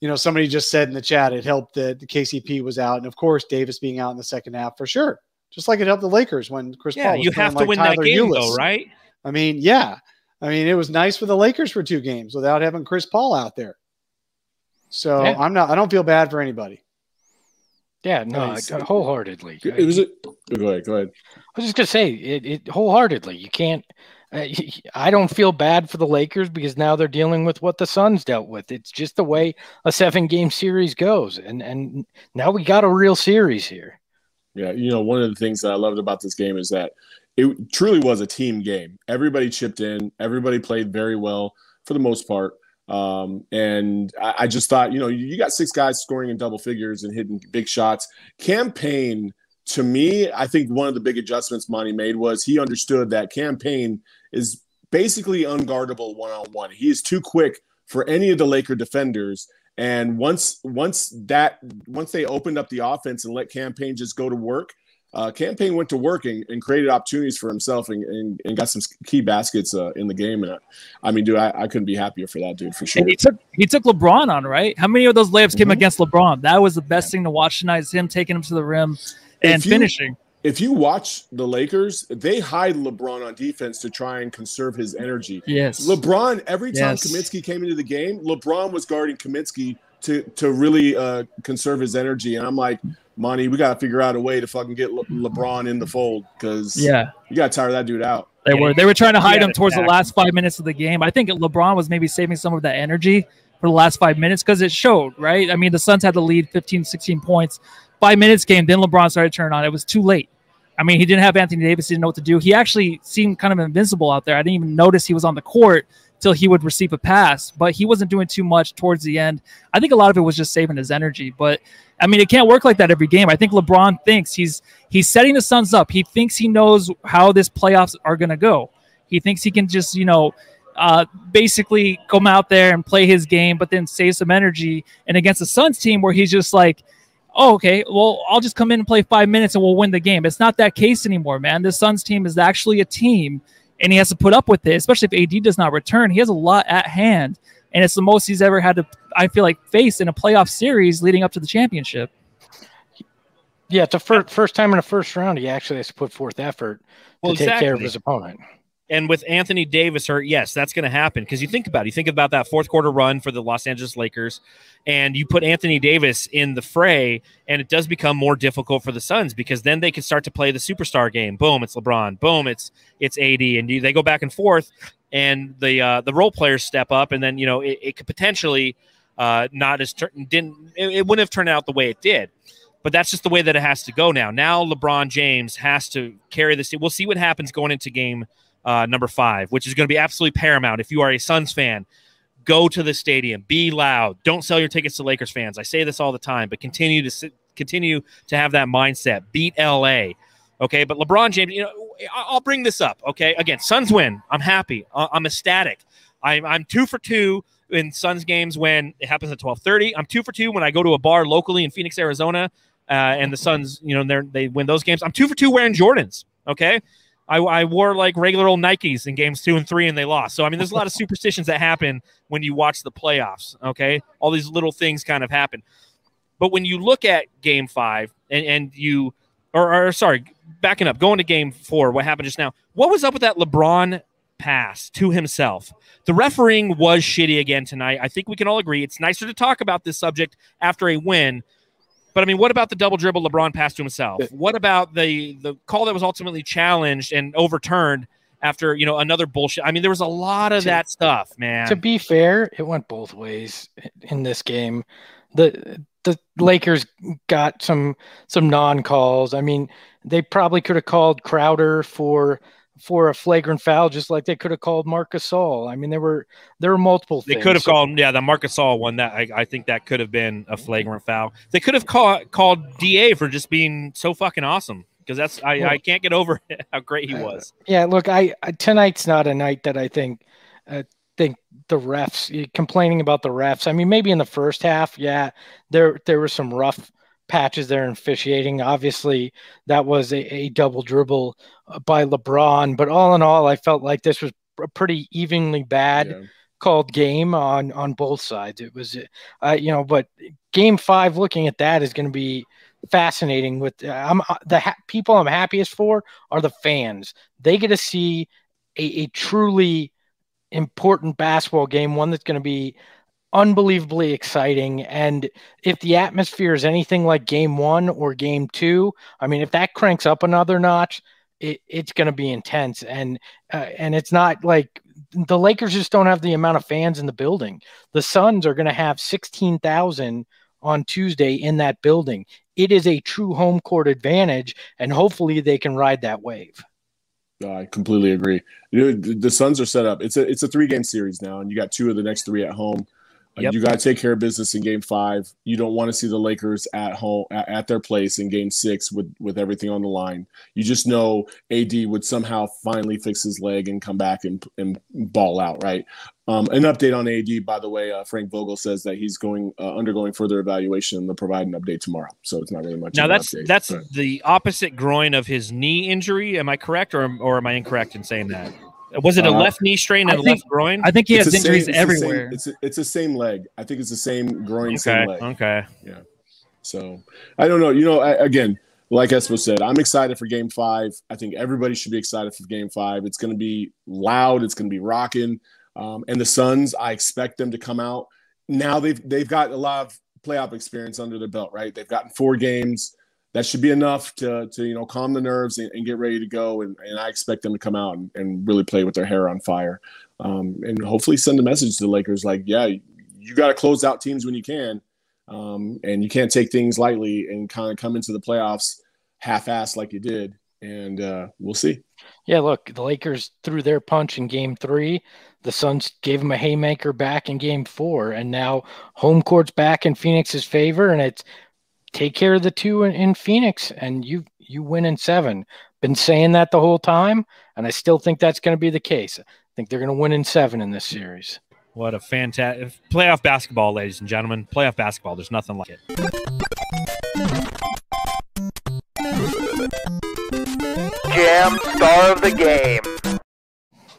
you know, somebody just said in the chat it helped that the KCP was out, and of course Davis being out in the second half for sure. Just like it helped the Lakers when Chris yeah, Paul was you have to like win Tyler that game, Ulis. though, right? I mean, yeah. I mean, it was nice for the Lakers for two games without having Chris Paul out there. So Yeah. I'm not. I don't feel bad for anybody. Yeah, no, Nice. I- wholeheartedly. It was a, go ahead, go ahead. I was just gonna say it, it wholeheartedly. You can't. Uh, I don't feel bad for the Lakers because now they're dealing with what the Suns dealt with. It's just the way a seven-game series goes, and and now we got a real series here. Yeah, you know, one of the things that I loved about this game is that it truly was a team game. Everybody chipped in, everybody played very well for the most part. Um, and I, I just thought, you know, you got six guys scoring in double figures and hitting big shots. Cam Payne, to me, I think one of the big adjustments Monty made was he understood that Cam Payne is basically unguardable one on one. He is too quick for any of the Laker defenders. And once once that once they opened up the offense and let Cam Payne just go to work, uh, Cam Payne went to work and, and created opportunities for himself and, and, and got some key baskets uh, in the game. And I, I mean, dude, I, I couldn't be happier for that dude for sure. And he took he took LeBron on, right? How many of those layups came Mhm. against LeBron? That was the best thing to watch tonight. Is him taking him to the rim and you- finishing. If you watch the Lakers, they hide LeBron on defense to try and conserve his energy. Yes. LeBron, every time Yes. Kaminsky came into the game, LeBron was guarding Kaminsky to to really uh, conserve his energy. And I'm like, Monty, we got to figure out a way to fucking get Le- LeBron in the fold because yeah. you got to tire that dude out. They were they were trying to hide him towards the last five minutes of the game. I think LeBron was maybe saving some of that energy for the last five minutes because it showed, right? I mean, the Suns had the lead 15, 16 points. Five minutes game, then LeBron started turning on. It was too late. I mean, he didn't have Anthony Davis, he didn't know what to do. He actually seemed kind of invincible out there. I didn't even notice he was on the court till he would receive a pass, but he wasn't doing too much towards the end. I think a lot of it was just saving his energy. But I mean, it can't work like that every game. I think LeBron thinks he's he's setting the Suns up. He thinks he knows how this playoffs are going to go. He thinks he can just, you know, uh, basically come out there and play his game, but then save some energy. And against the Suns team, where he's just like, oh, okay, well, I'll just come in and play five minutes and we'll win the game. It's not that case anymore, man. This Suns team is actually a team, and he has to put up with it, especially if AD does not return. He has a lot at hand, and it's the most he's ever had to, I feel like, face in a playoff series leading up to the championship. Yeah, it's a fir- first time in a first round he actually has to put forth effort Well, to take care of his opponent. And with Anthony Davis hurt, yes, that's going to happen because you think about it. You think about that fourth quarter run for the Los Angeles Lakers, and you put Anthony Davis in the fray, and it does become more difficult for the Suns because then they can start to play the superstar game. Boom, it's LeBron. Boom, it's it's AD, and you, they go back and forth, and the uh, the role players step up, and then you know it, it could potentially uh, not as tur- didn't it, it wouldn't have turned out the way it did. But that's just the way that it has to go now. Now LeBron James has to carry this. We'll see what happens going into game uh, number five, which is going to be absolutely paramount. If you are a Suns fan, go to the stadium, be loud, don't sell your tickets to Lakers fans. I say this all the time, but continue to continue to have that mindset. Beat LA, okay? But LeBron James, you know, I'll bring this up, okay? Again, Suns win. I'm happy. I'm ecstatic. I'm I'm two for two in Suns games when it happens at 12:30. I'm two for two when I go to a bar locally in Phoenix, Arizona, uh, and the Suns, you know, they win those games. I'm two for two wearing Jordans. Okay, I, I wore like regular old Nikes in games two and three, and they lost. So I mean, there's a lot of superstitions that happen when you watch the playoffs. Okay, all these little things kind of happen. But when you look at Game Five and and you, or, or sorry, backing up, going to Game Four, what happened just now? What was up with that LeBron pass to himself? The refereeing was shitty again tonight. I think we can all agree. It's nicer to talk about this subject after a win. But I mean, what about the double dribble LeBron passed to himself? What about the the call that was ultimately challenged and overturned after you know another bullshit? I mean, there was a lot of To- that stuff, man. To be fair, it went both ways in this game. The the Lakers got some some non calls. I mean, they probably could have called Crowder for for a flagrant foul, just like they could have called Marc Gasol. I mean, there were there were multiple. They things. could have So- called, yeah, the Marcus All one. That I, I think that could have been a flagrant foul. They could have called called Da for just being so fucking awesome because that's I, I can't get over how great he was. Yeah, look, I, I tonight's not a night that I think uh, think the refs complaining about the refs. I mean, maybe in the first half, yeah, there there were some rough patches there in officiating. Obviously, that was a, a double dribble uh, by LeBron, but all in all, I felt like this was a pretty evenly bad Yeah. called game on on both sides. It was, uh, you know, but game five, looking at that is going to be fascinating. With uh, I'm the ha- people I'm happiest for are the fans. They get to see a, a truly important basketball game, one that's going to be unbelievably exciting. And if the atmosphere is anything like game one or game two, I mean, if that cranks up another notch, it, it's going to be intense. And uh, and it's not like the Lakers just don't have the amount of fans in the building. The Suns are going to have sixteen thousand on Tuesday in that building. It is a true home court advantage, and hopefully they can ride that wave. I completely agree. The Suns are set up. It's a it's a three game series now, and you got two of the next three at home. Yep. You got to take care of business in Game Five. You don't want to see the Lakers at home at, their place in Game Six with with everything on the line. You just know AD would somehow finally fix his leg and come back and and ball out. Right. Um, an update on AD, by the way. Uh, Frank Vogel says that he's going uh, undergoing further evaluation. and They'll provide an update tomorrow. So it's not really much. Now that's update, that's but- the opposite groin of his knee injury. Am I correct, or or am I incorrect in saying that? Was it a Uh, left knee strain I and a think- left groin? I think he It's has the same- injuries it's the same- everywhere. it's it's the same leg. I think it's the same groin, okay, same leg. okay. Yeah. So I don't know. You know, I, again, like Espo said, I'm excited for Game Five. I think everybody should be excited for Game Five. It's going to be loud. It's going to be rocking. Um, and the Suns, I expect them to come out. Now they've they've got a lot of playoff experience under their belt, right? They've gotten four games. That should be enough to to you know calm the nerves and, and get ready to go. And, and I expect them to come out and, and really play with their hair on fire, um, and hopefully send a message to the Lakers like, yeah, you got to close out teams when you can um, and you can't take things lightly and kind of come into the playoffs half-assed like you did. And uh, we'll see. Yeah, look, the Lakers threw their punch in game three. The Suns gave them a haymaker back in game four. And now home court's back in Phoenix's favor. And it's take care of the two in, in Phoenix and you you win in seven. Been saying that the whole time. And I still think that's going to be the case. I think they're going to win in seven in this series. What a fantastic playoff basketball, ladies and gentlemen. Playoff basketball. There's nothing like it. Jam star of the game.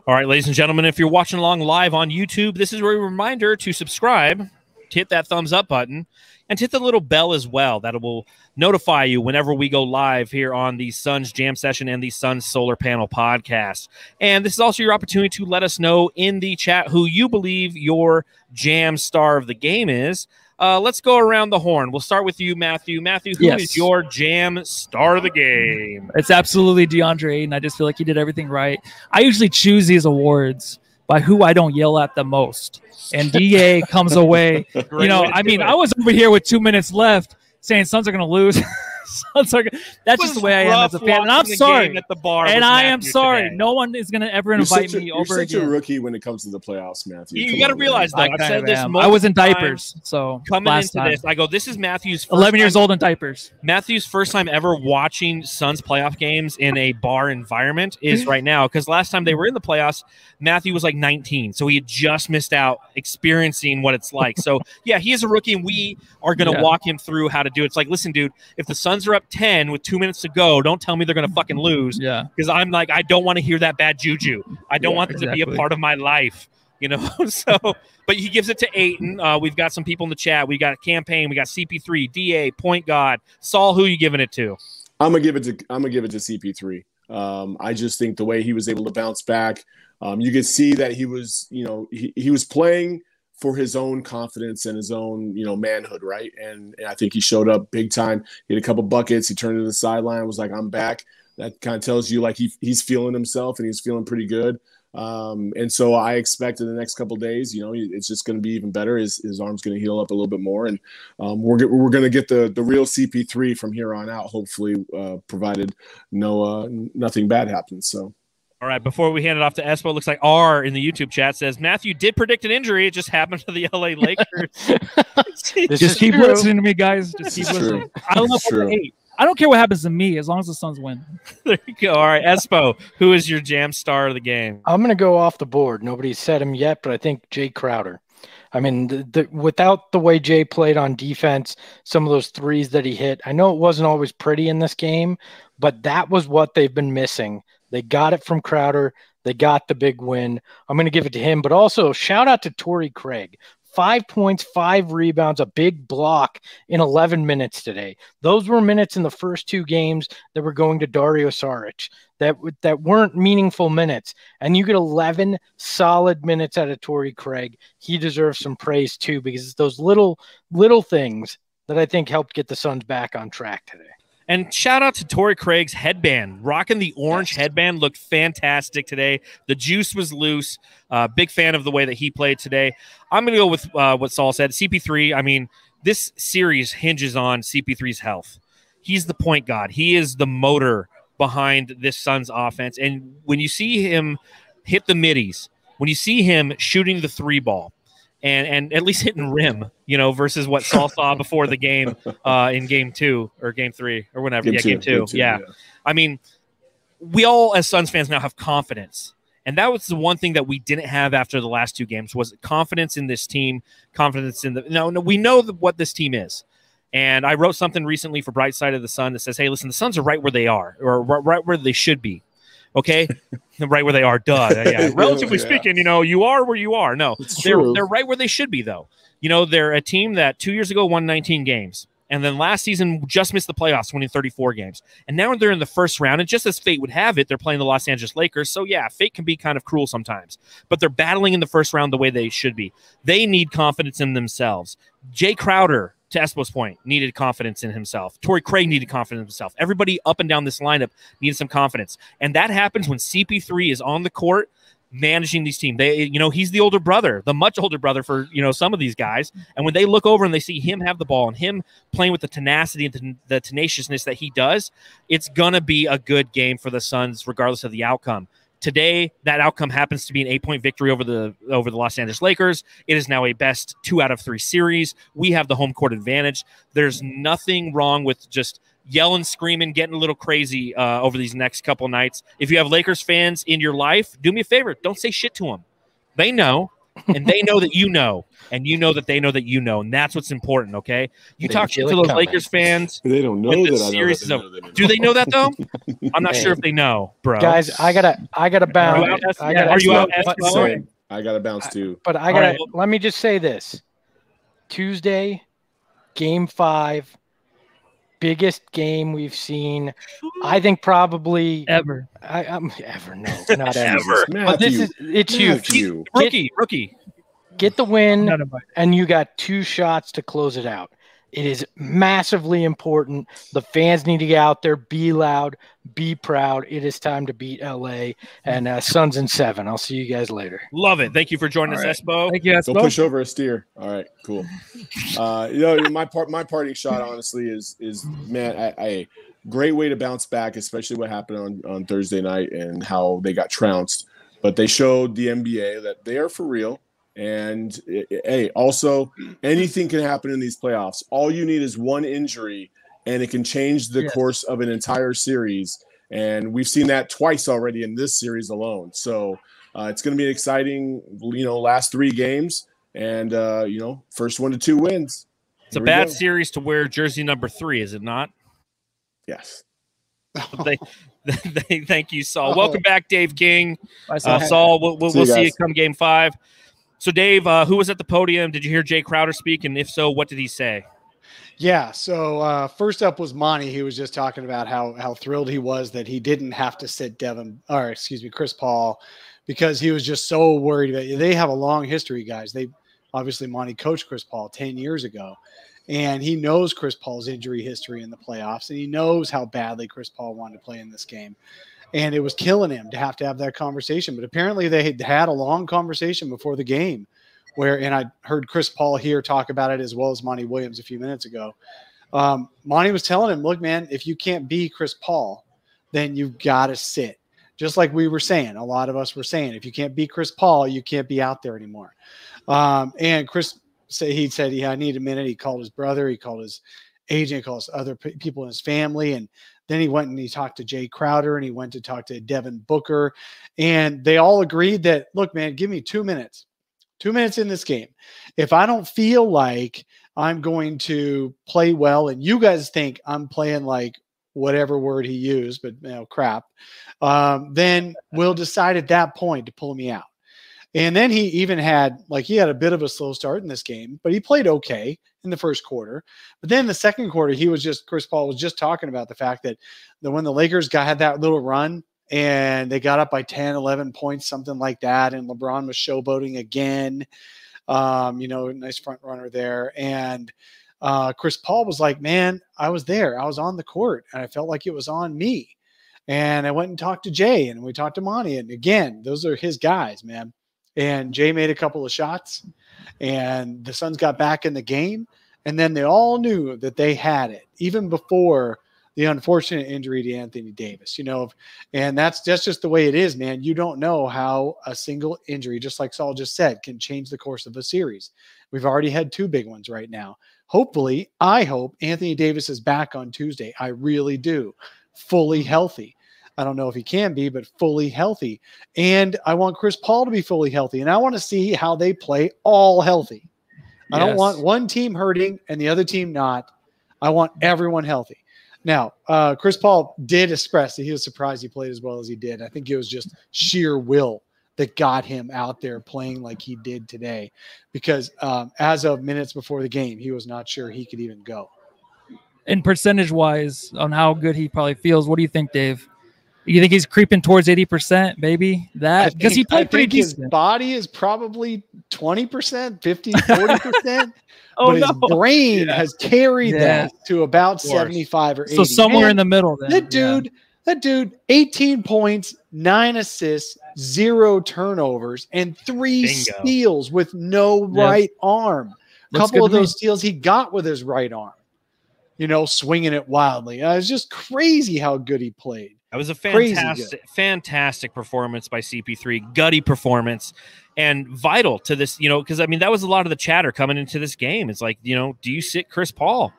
All right, ladies and gentlemen, if you're watching along live on YouTube, this is a reminder to subscribe, to hit that thumbs up button, and hit the little bell as well. That will notify you whenever we go live here on the Suns Jam Session and the Suns Solar Panel podcast. And this is also your opportunity to let us know in the chat who you believe your jam star of the game is. Uh, let's go around the horn. We'll start with you, Matthew. Matthew, who is Yes. your jam star of the game? It's absolutely DeAndre Ayton. I just feel like he did everything right. I usually choose these awards by who I don't yell at the most. And DA comes away. you know, I mean. I was over here with two minutes left saying Suns are going to lose. Suns are gonna, that's just the way I am as a fan. And I'm sorry. at the bar And with I am sorry. today. No one is going to ever You're invite such, a, me you're over such again. a rookie when it comes to the playoffs, Matthew. You, Come got to realize man. though. I I've said of this. am. I was in diapers, so Coming last into time. this, I go. This is Matthew's first 11 years time- old in diapers. Matthew's first time ever watching Suns playoff games in a bar environment is hmm. right now because last time they were in the playoffs, Matthew was like 19, so he had just missed out experiencing what it's like. So yeah, he is a rookie, and we are going to Yeah. walk him through how to do it. It's like, listen, dude, if the Suns are up 10 with two minutes to go, don't tell me they're going to fucking lose Yeah. because I'm like, I don't want to hear that bad juju. I don't Yeah, want it to be a part of my life, you know. so, but he gives it to Ayton. Uh, we've got some people in the chat. We got a Cam Payne. We got CP3, DA, Point God, Saul. Who you giving it to? I'm gonna give it to I'm gonna give it to CP3. Um, I just think the way he was able to bounce back, um, you could see that he was, you know, he, he was playing for his own confidence and his own, you know, manhood, right? And, and I think he showed up big time. He had a couple buckets. He turned to the sideline, was like, "I'm back." That kind of tells you like he, he's feeling himself and he's feeling pretty good. Um, and so I expect in the next couple days, you know, it's just going to be even better. His, his arm's going to heal up a little bit more, and um, we're we're going to get the the real CP3 from here on out. Hopefully, uh, provided no uh, nothing bad happens. So. All right, before we hand it off to Espo, it looks like R in the YouTube chat says Matthew did predict an injury. It just happened to the LA Lakers. Just keep true. listening to me, guys. Just keep listening. true. I don't know if I'm true. I don't care what happens to me as long as the Suns win. there you go. All right, Espo, who is your jam star of the game? I'm going to go off the board. Nobody's said him yet, but I think Jae Crowder. I mean, the, the, without the way Jae played on defense, some of those threes that he hit, I know it wasn't always pretty in this game, but that was what they've been missing. They got it from Crowder. They got the big win. I'm going to give it to him, but also shout out to Torrey Craig. Five points, five rebounds, a big block in 11 minutes today. Those were minutes in the first two games that were going to Dario Saric that that weren't meaningful minutes, and you get 11 solid minutes out of Torrey Craig. He deserves some praise too because it's those little little things that I think helped get the Suns back on track today. And shout out to Torrey Craig's headband. Rocking the orange headband looked fantastic today. The juice was loose. Uh, big fan of the way that he played today. I'm going to go with uh, what Saul said. CP3, I mean, this series hinges on CP3's health. He's the point guard, he is the motor behind this Suns offense. And when you see him hit the middies, when you see him shooting the three ball, and and at least hitting rim, you know, versus what Saul saw before the game uh, in game two or game three or whatever. yeah, game two. yeah. I mean, we all as Suns fans now have confidence. And that was the one thing that we didn't have after the last two games was confidence in this team, confidence in the no, no we know the, what this team is. And I wrote something recently for Bright Side of the Sun that says, "Hey, listen, the Suns are right where they are, or right where they should be." Okay, right where they are. Duh. Yeah. Relatively Yeah. speaking, you know, you are where you are. No, It's they're true. they're right where they should be, though. You know, they're a team that two years ago won 19 games, and then last season just missed the playoffs, winning 34 games. And now they're in the first round, and just as fate would have it, they're playing the Los Angeles Lakers. So yeah, fate can be kind of cruel sometimes, but they're battling in the first round the way they should be. They need confidence in themselves. Jae Crowder, to Espo's point, needed confidence in himself. Torrey Craig needed confidence in himself. Everybody up and down this lineup needed some confidence, and that happens when CP3 is on the court managing these teams. They, you know, he's the older brother, the much older brother for you know some of these guys. And when they look over and they see him have the ball and him playing with the tenacity and the, the tenaciousness that he does, it's gonna be a good game for the Suns, regardless of the outcome. Today, that outcome happens to be an eight-point victory over the over the Los Angeles Lakers. It is now a best two out of three series. We have the home court advantage. There's nothing wrong with just yelling, screaming, getting a little crazy uh, over these next couple nights. If you have Lakers fans in your life, do me a favor. Don't say shit to them. They know, and they know that you know, and you know that they know that you know, and that's what's important. Okay, you They talk to those coming. Lakers fans. They don't know that the I know series they over. know they know. Do they know that though? I'm not Hey. sure if they know, bro. Guys, I gotta I gotta bounce. out, I gotta, Are you out, but- Espo? Same. I got to bounce too. But I gotta right. let me just say this. Tuesday, game five, biggest game we've seen. I think probably Ever. I, I'm ever no, not ever. Ever. But this is it's huge. Rookie, rookie. Get the win, None of my- and you got two shots to close it out. It is massively important. The fans need to get out there, be loud, be proud. It is time to beat LA and uh, Suns in seven. I'll see you guys later. Love it. Thank you for joining All us, right. Espo. Thank you, Espo. Go Espo. push over a steer. All right, cool. Uh, you know, my part, my parting shot, honestly, is is man, I, I great way to bounce back, especially what happened on on Thursday night and how they got trounced. But they showed the NBA that they are for real. And eh, eh, hey, also anything can happen in these playoffs. All you need is one injury, and it can change the Yes. course of an entire series. And we've seen that twice already in this series alone. So uh, it's going to be an exciting, you know, last three games, and uh, you know, first one to two wins. It's a Here we bad go. series to wear jersey number three, is it not? Yes. They, they, thank you, Saul. Oh. Welcome back, Dave King. Bye, Uh, Saul. Saul, we'll, we'll, See we'll you see you come game five. So, Dave, uh, who was at the podium? Did you hear Jae Crowder speak? And if so, what did he say? Yeah. So uh, first up was Monty. He was just talking about how how thrilled he was that he didn't have to sit Devin or excuse me Chris Paul because he was just so worried that They have a long history, guys. They obviously Monty coached Chris Paul ten years ago, and he knows Chris Paul's injury history in the playoffs, and he knows how badly Chris Paul wanted to play in this game. And it was killing him to have to have that conversation. But apparently, they had had a long conversation before the game, where and I heard Chris Paul here talk about it as well as Monty Williams a few minutes ago. Um, Monty was telling him, "Look, man, if you can't be Chris Paul, then you've got to sit." Just like we were saying, a lot of us were saying, if you can't be Chris Paul, you can't be out there anymore. Um, and Chris said he said, "Yeah, I need a minute." He called his brother, he called his agent, he called other pe- people in his family, and then he went and he talked to Jae Crowder and he went to talk to Devin Booker, and they all agreed that, look, man, give me two minutes, two minutes in this game. If I don't feel like I'm going to play well, and you guys think I'm playing like whatever word he used, but you know, crap, um, then we'll decide at that point to pull me out. And then he even had like he had a bit of a slow start in this game, but he played okay in the first quarter. But then the second quarter, he was just Chris Paul was just talking about the fact that the when the Lakers got had that little run and they got up by 10, 11 points, something like that, and LeBron was showboating again. Um, you know, nice front runner there. And uh, Chris Paul was like, Man, I was there. I was on the court and I felt like it was on me. And I went and talked to Jae and we talked to Monty. And again, those are his guys, man. And Jae made a couple of shots and the Suns got back in the game. And then they all knew that they had it even before the unfortunate injury to Anthony Davis, you know, and that's that's just the way it is, man. You don't know how a single injury, just like Saul just said, can change the course of a series. We've already had two big ones right now. Hopefully, I hope Anthony Davis is back on Tuesday. I really do, fully healthy. I don't know if he can be, but fully healthy. And I want Chris Paul to be fully healthy. And I want to see how they play all healthy. I don't want one team hurting and the other team not. I want everyone healthy. Now, uh, Chris Paul did express that he was surprised he played as well as he did. I think it was just sheer will that got him out there playing like he did today, because um, as of minutes before the game, he was not sure he could even go. And percentage wise, on how good he probably feels, what do you think, Dave? You think he's creeping towards eighty percent, maybe that because he think- I pretty think his body is probably 20%, 50, 40%, Oh but his no! brain has carried Yeah. that to about 75 or 80. So somewhere Man, in the middle. Then That dude, that dude, 18 points, nine assists, zero turnovers, and three Bingo. steals with no Yeah. right arm. A couple of me. those steals he got with his right arm, you know, swinging it wildly. Uh, it's just crazy how good he played. That was a fantastic, fantastic performance by CP3. Gutty performance and vital to this, you know, because I mean, that was a lot of the chatter coming into this game. It's like, you know, do you sit Chris Paul?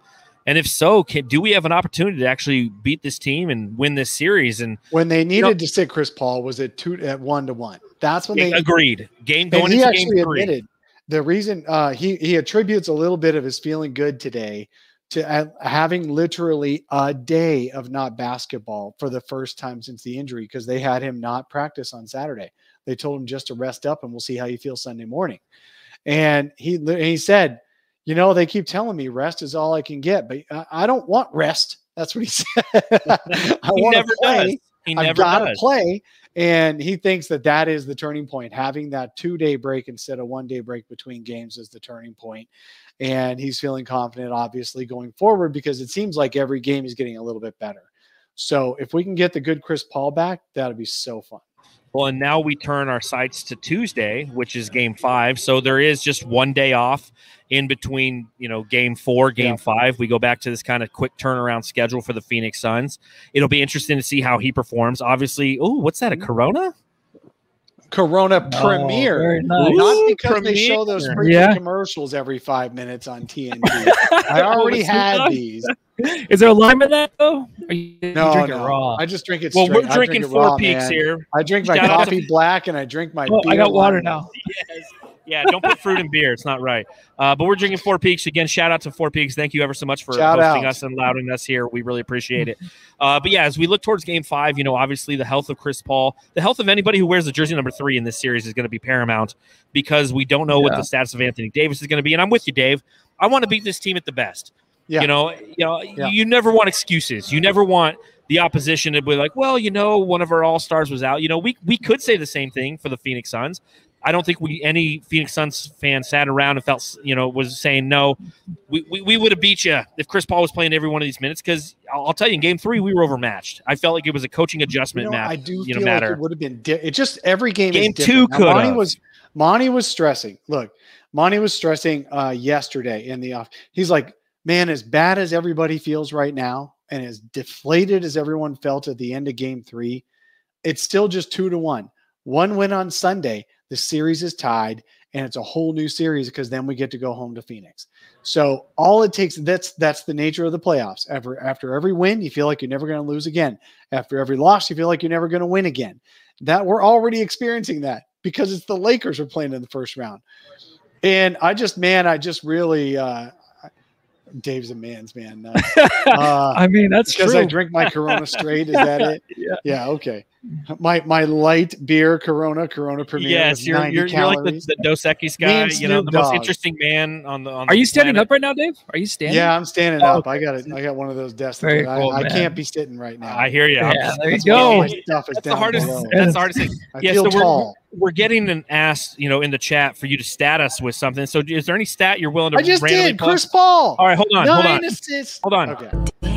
And if so, can, do we have an opportunity to actually beat this team and win this series? And When they needed know- to sit Chris Paul was at two at one to one. That's when they agreed. Game going he into game actually three. admitted the reason uh, he he attributes a little bit of his feeling good today to uh, having literally a day of not basketball for the first time since the injury because they had him not practice on Saturday. They told him just to rest up and we'll see how you feel Sunday morning. And he he said, you know, they keep telling me rest is all I can get, but I, I don't want rest. That's what he said. I want to play. I've got to play. And he thinks that that is the turning point. Having that two day break instead of one day break between games is the turning point. And he's feeling confident, obviously, going forward because it seems like every game is getting a little bit better. So if we can get the good Chris Paul back, that'd be so fun. Well, and now we turn our sights to Tuesday, which is game five. So there is just one day off in between, you know, game four, game Yeah. five. We go back to this kind of quick turnaround schedule for the Phoenix Suns. It'll be interesting to see how he performs. Obviously, oh, what's that? A mm-hmm. Corona? Corona Oh, premiere. very nice. Not Ooh, because they show those premiere. freaking Yeah. commercials every five minutes on TNT. I already had these. Is there a lime in that though? Or you No, drink no. it raw? I just drink it Well, straight. we're I drinking it four raw, peaks man. here. I drink my Shout out to- coffee black and I drink my. Oh, I got water lime. now. Yeah, don't put fruit in beer. It's not right. Uh, but we're drinking Four Peaks again. Shout out to Four Peaks. Thank you ever so much for Shout hosting out. us and allowing us here. We really appreciate it. Uh, but yeah, as we look towards Game Five, you know, obviously the health of Chris Paul, the health of anybody who wears the jersey number three in this series is going to be paramount because we don't know what the status of Anthony Davis is going to be. And I'm with you, Dave. I want to beat this team at the best. Yeah. You know, you know, Yeah. you never want excuses. You never want the opposition to be like, well, you know, one of our all stars was out. You know, we we could say the same thing for the Phoenix Suns. I don't think we any Phoenix Suns fan sat around and felt you know was saying no, we we, we would have beat you if Chris Paul was playing every one of these minutes because I'll, I'll tell you in Game Three we were overmatched. I felt like it was a coaching You adjustment know, map. I do you feel know, like matter. it would have been. Di- it just every game. Game two Now, Monty was Monty was stressing. Look, Monty was stressing uh, yesterday in the off. He's like, man, as bad as everybody feels right now, and as deflated as everyone felt at the end of Game Three, it's still just two to one. One win on Sunday. The series is tied, and it's a whole new series because then we get to go home to Phoenix. So all it takes that's that's the nature of the playoffs. After after every win, you feel like you're never going to lose again. After every loss, you feel like you're never going to win again. That we're already experiencing that because it's the Lakers are playing in the first round. And I just man, I just really uh Dave's a man's man. Uh, I mean, that's because. I drink my Corona straight. Is that it? Yeah. Yeah. Okay. My my light beer Corona Corona Premier. Yes, you're 90 you're, you're like the, calories. the Dos Equis guy, and you know, Snoop the most interesting man on the. On Are the you standing planet. up right now, Dave? Are you standing? Yeah, I'm standing Oh, up. I got it. I got one of those desks. Very I, I can't be sitting right now. I hear you. Yeah, there you That's why go. my stuff is That's the hardest. below. That's the hardest thing. I Yeah, feel so we're, we're getting an ask, you know, in the chat for you to stat us with something. So, is there any stat you're willing to? I just did. pull? Chris Paul. All right, hold on, hold on, assists. hold on. Okay.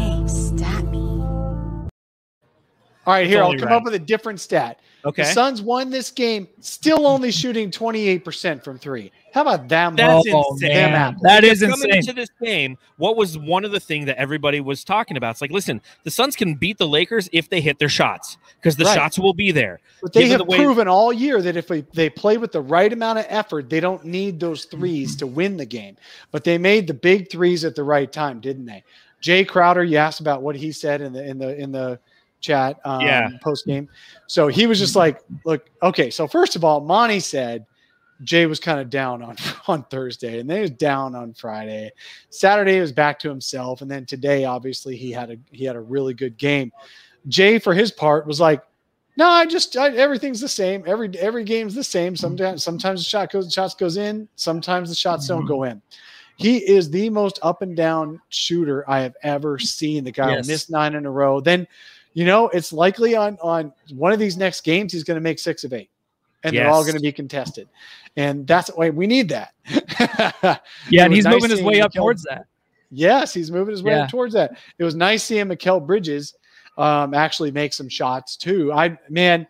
All right, here I'll come right. up with a different stat. Okay, The Suns won this game, still only shooting 28% from three. How about that? That's much? insane. Damn man. That is coming insane. into this game, what was one of the things that everybody was talking about? It's like, listen, the Suns can beat the Lakers if they hit their shots because the Right. shots will be there. But they Given have the way- proven all year that if they, they play with the right amount of effort, they don't need those threes to win the game. But they made the big threes at the right time, didn't they? Jae Crowder, you asked about what he said in the in the in the chat um, Yeah. post game. So he was just like, look, okay. So first of all, Monty said Jae was kind of down on on Thursday, and then he was down on Friday. Saturday he was back to himself, and then today, obviously, he had a he had a really good game. Jae, for his part, was like, no, I just I, everything's the same. Every every game's the same. Sometimes sometimes the shot goes shots goes in. Sometimes the shots don't go in. He is the most up and down shooter I have ever seen. The guy Yes. will miss nine in a row. Then, you know, it's likely on on one of these next games he's going to make six of eight, and they're all going to be contested. And that's why we need that. Yeah, and he's nice moving his way up towards that. Yes, he's moving his way Yeah. up towards that. It was nice seeing Mikal Bridges um, actually make some shots too. I man,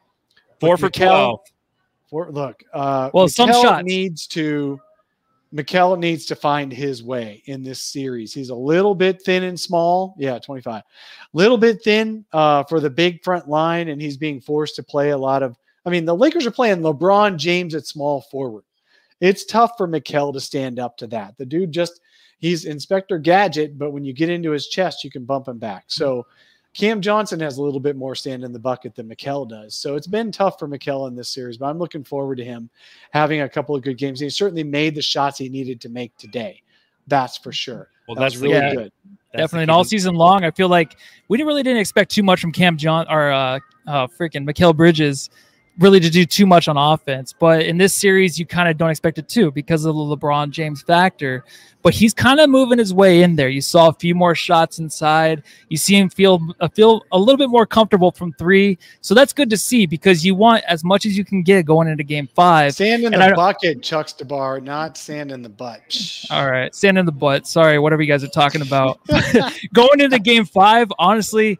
Four for Mikal- 12. For, look, uh, Well, some shots. needs to. Mikal needs to find his way in this series. He's a little bit thin and small. Yeah, 25. Little bit thin uh, for the big front line, and he's being forced to play a lot of. I mean, the Lakers are playing LeBron James at small forward. It's tough for Mikal to stand up to that. The dude just he's Inspector Gadget, but when you get into his chest, you can bump him back. So Cam Johnson has a little bit more stand in the bucket than Mikal does. So it's been tough for Mikal in this series, but I'm looking forward to him having a couple of good games. He certainly made the shots he needed to make today. That's for sure. Well, that that's was really yeah. good. Definitely, the and all season long, I feel like we didn't really didn't expect too much from Cam John or uh, uh freaking Mikal Bridges, really to do too much on offense. But in this series, you kind of don't expect it to because of the LeBron James factor. But he's kind of moving his way in there. You saw a few more shots inside. You see him feel uh, feel a little bit more comfortable from three. So that's good to see because you want as much as you can get going into Game Five. Sand in And the don't- bucket, Chucks DeBar, not sand in the butt. All right, sand in the butt. Sorry, whatever you guys are talking about. Going into game five, honestly,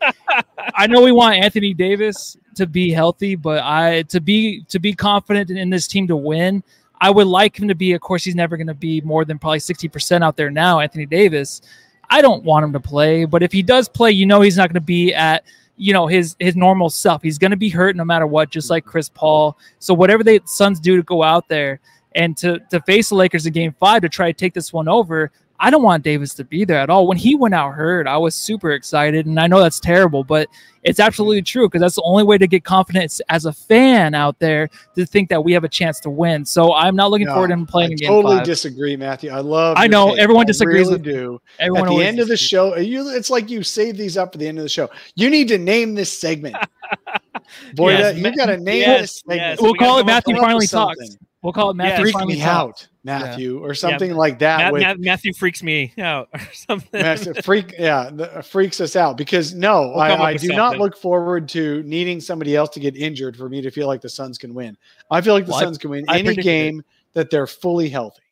I know we want Anthony Davis to be healthy, but I to be to be confident in this team to win, I would like him to be. Of course, he's never going to be more than probably sixty percent out there now. Anthony Davis, I don't want him to play, but if he does play, you know he's not going to be at you know his his normal self. He's going to be hurt no matter what, just like Chris Paul. So whatever the Suns do to go out there and to to face the Lakers in Game Five to try to take this one over. I don't want Davis to be there at all. When he went out hurt, I was super excited, and I know that's terrible, but it's absolutely true because that's the only way to get confidence as a fan out there to think that we have a chance to win. So I'm not looking No, forward to him playing I totally Five. disagree, Matthew. I love. I know, take. everyone I disagrees really with- do. Everyone At the end of the show, you it's like you save these up for the end of the show. You need to name this segment. Boy, Yes, uh, you got to name yes, this segment. yes. we'll we gotta call it Matthew finally talks. We'll call it Matthew. freak me talks. out, Matthew, or something like that. Ma- with, Ma- Matthew freaks me out or something. Massive freak, yeah, the, freaks us out because no, We'll I, I with do not look forward to needing somebody else to get injured for me to feel like the Suns can win. I feel like the Well, I- Suns can win I any predicted it. game that they're fully healthy.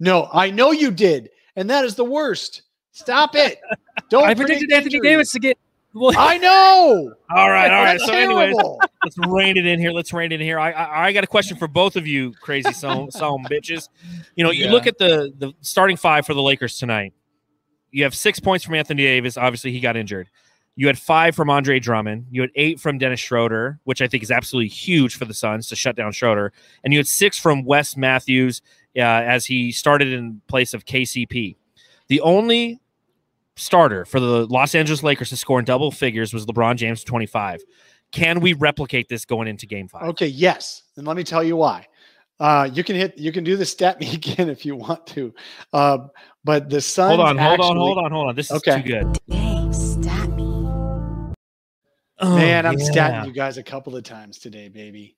No, I know you did, and that is the worst. Stop it! Don't I predicted Anthony injuries. Davis to get. Well, I know. All right, all right. That's So, anyways, let's rein it in here. Let's rein it in here. I, I I got a question for both of you, crazy some some bitches. You know, you Yeah. look at the the starting five for the Lakers tonight. You have six points from Anthony Davis. Obviously, he got injured. You had five from Andre Drummond. You had eight from Dennis Schroeder, which I think is absolutely huge for the Suns to shut down Schroeder. And you had six from Wes Matthews uh, as he started in place of KCP. The only starter for the Los Angeles Lakers to score in double figures was LeBron James, 25. Can we replicate this going into game five? Okay, yes, and let me tell you why. Uh, you can hit, you can do the stat me again if you want to, uh, but the Suns. Hold on, hold on, hold on, hold on. This is Okay. too good. Dave, stat me. Oh, Man, I'm yeah. statting you guys a couple of times today, baby.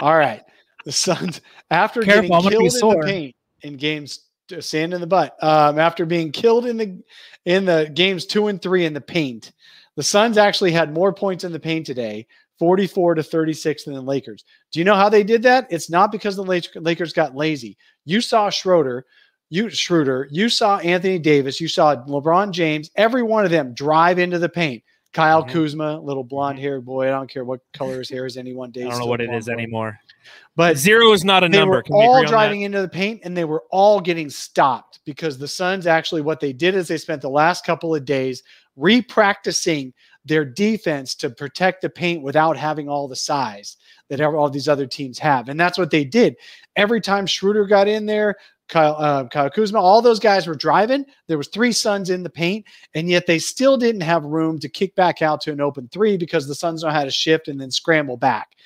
All right. The Suns, after Careful, getting killed in sore. the paint in games sand in the butt, um, after being killed in the in the games two and three in the paint, the Suns actually had more points in the paint today, 44 to 36 than the Lakers. Do you know how they did that? It's not because the Lakers got lazy. You saw Schroeder, you Schroeder, you saw Anthony Davis, you saw LeBron James, every one of them drive into the paint. Kyle Mhm. Kuzma, little blonde haired boy. I don't care what color his hair is any one day. I don't know what it is boy. anymore. But Zero is not a they number. were Can all driving into the paint and they were all getting stopped because the Suns actually what they did is they spent the last couple of days repracticing their defense to protect the paint without having all the size that all these other teams have. And that's what they did. Every time Schroeder got in there, Kyle, uh, Kyle Kuzma, all those guys were driving. There was three Suns in the paint, and yet they still didn't have room to kick back out to an open three because the Suns know how to shift and then scramble back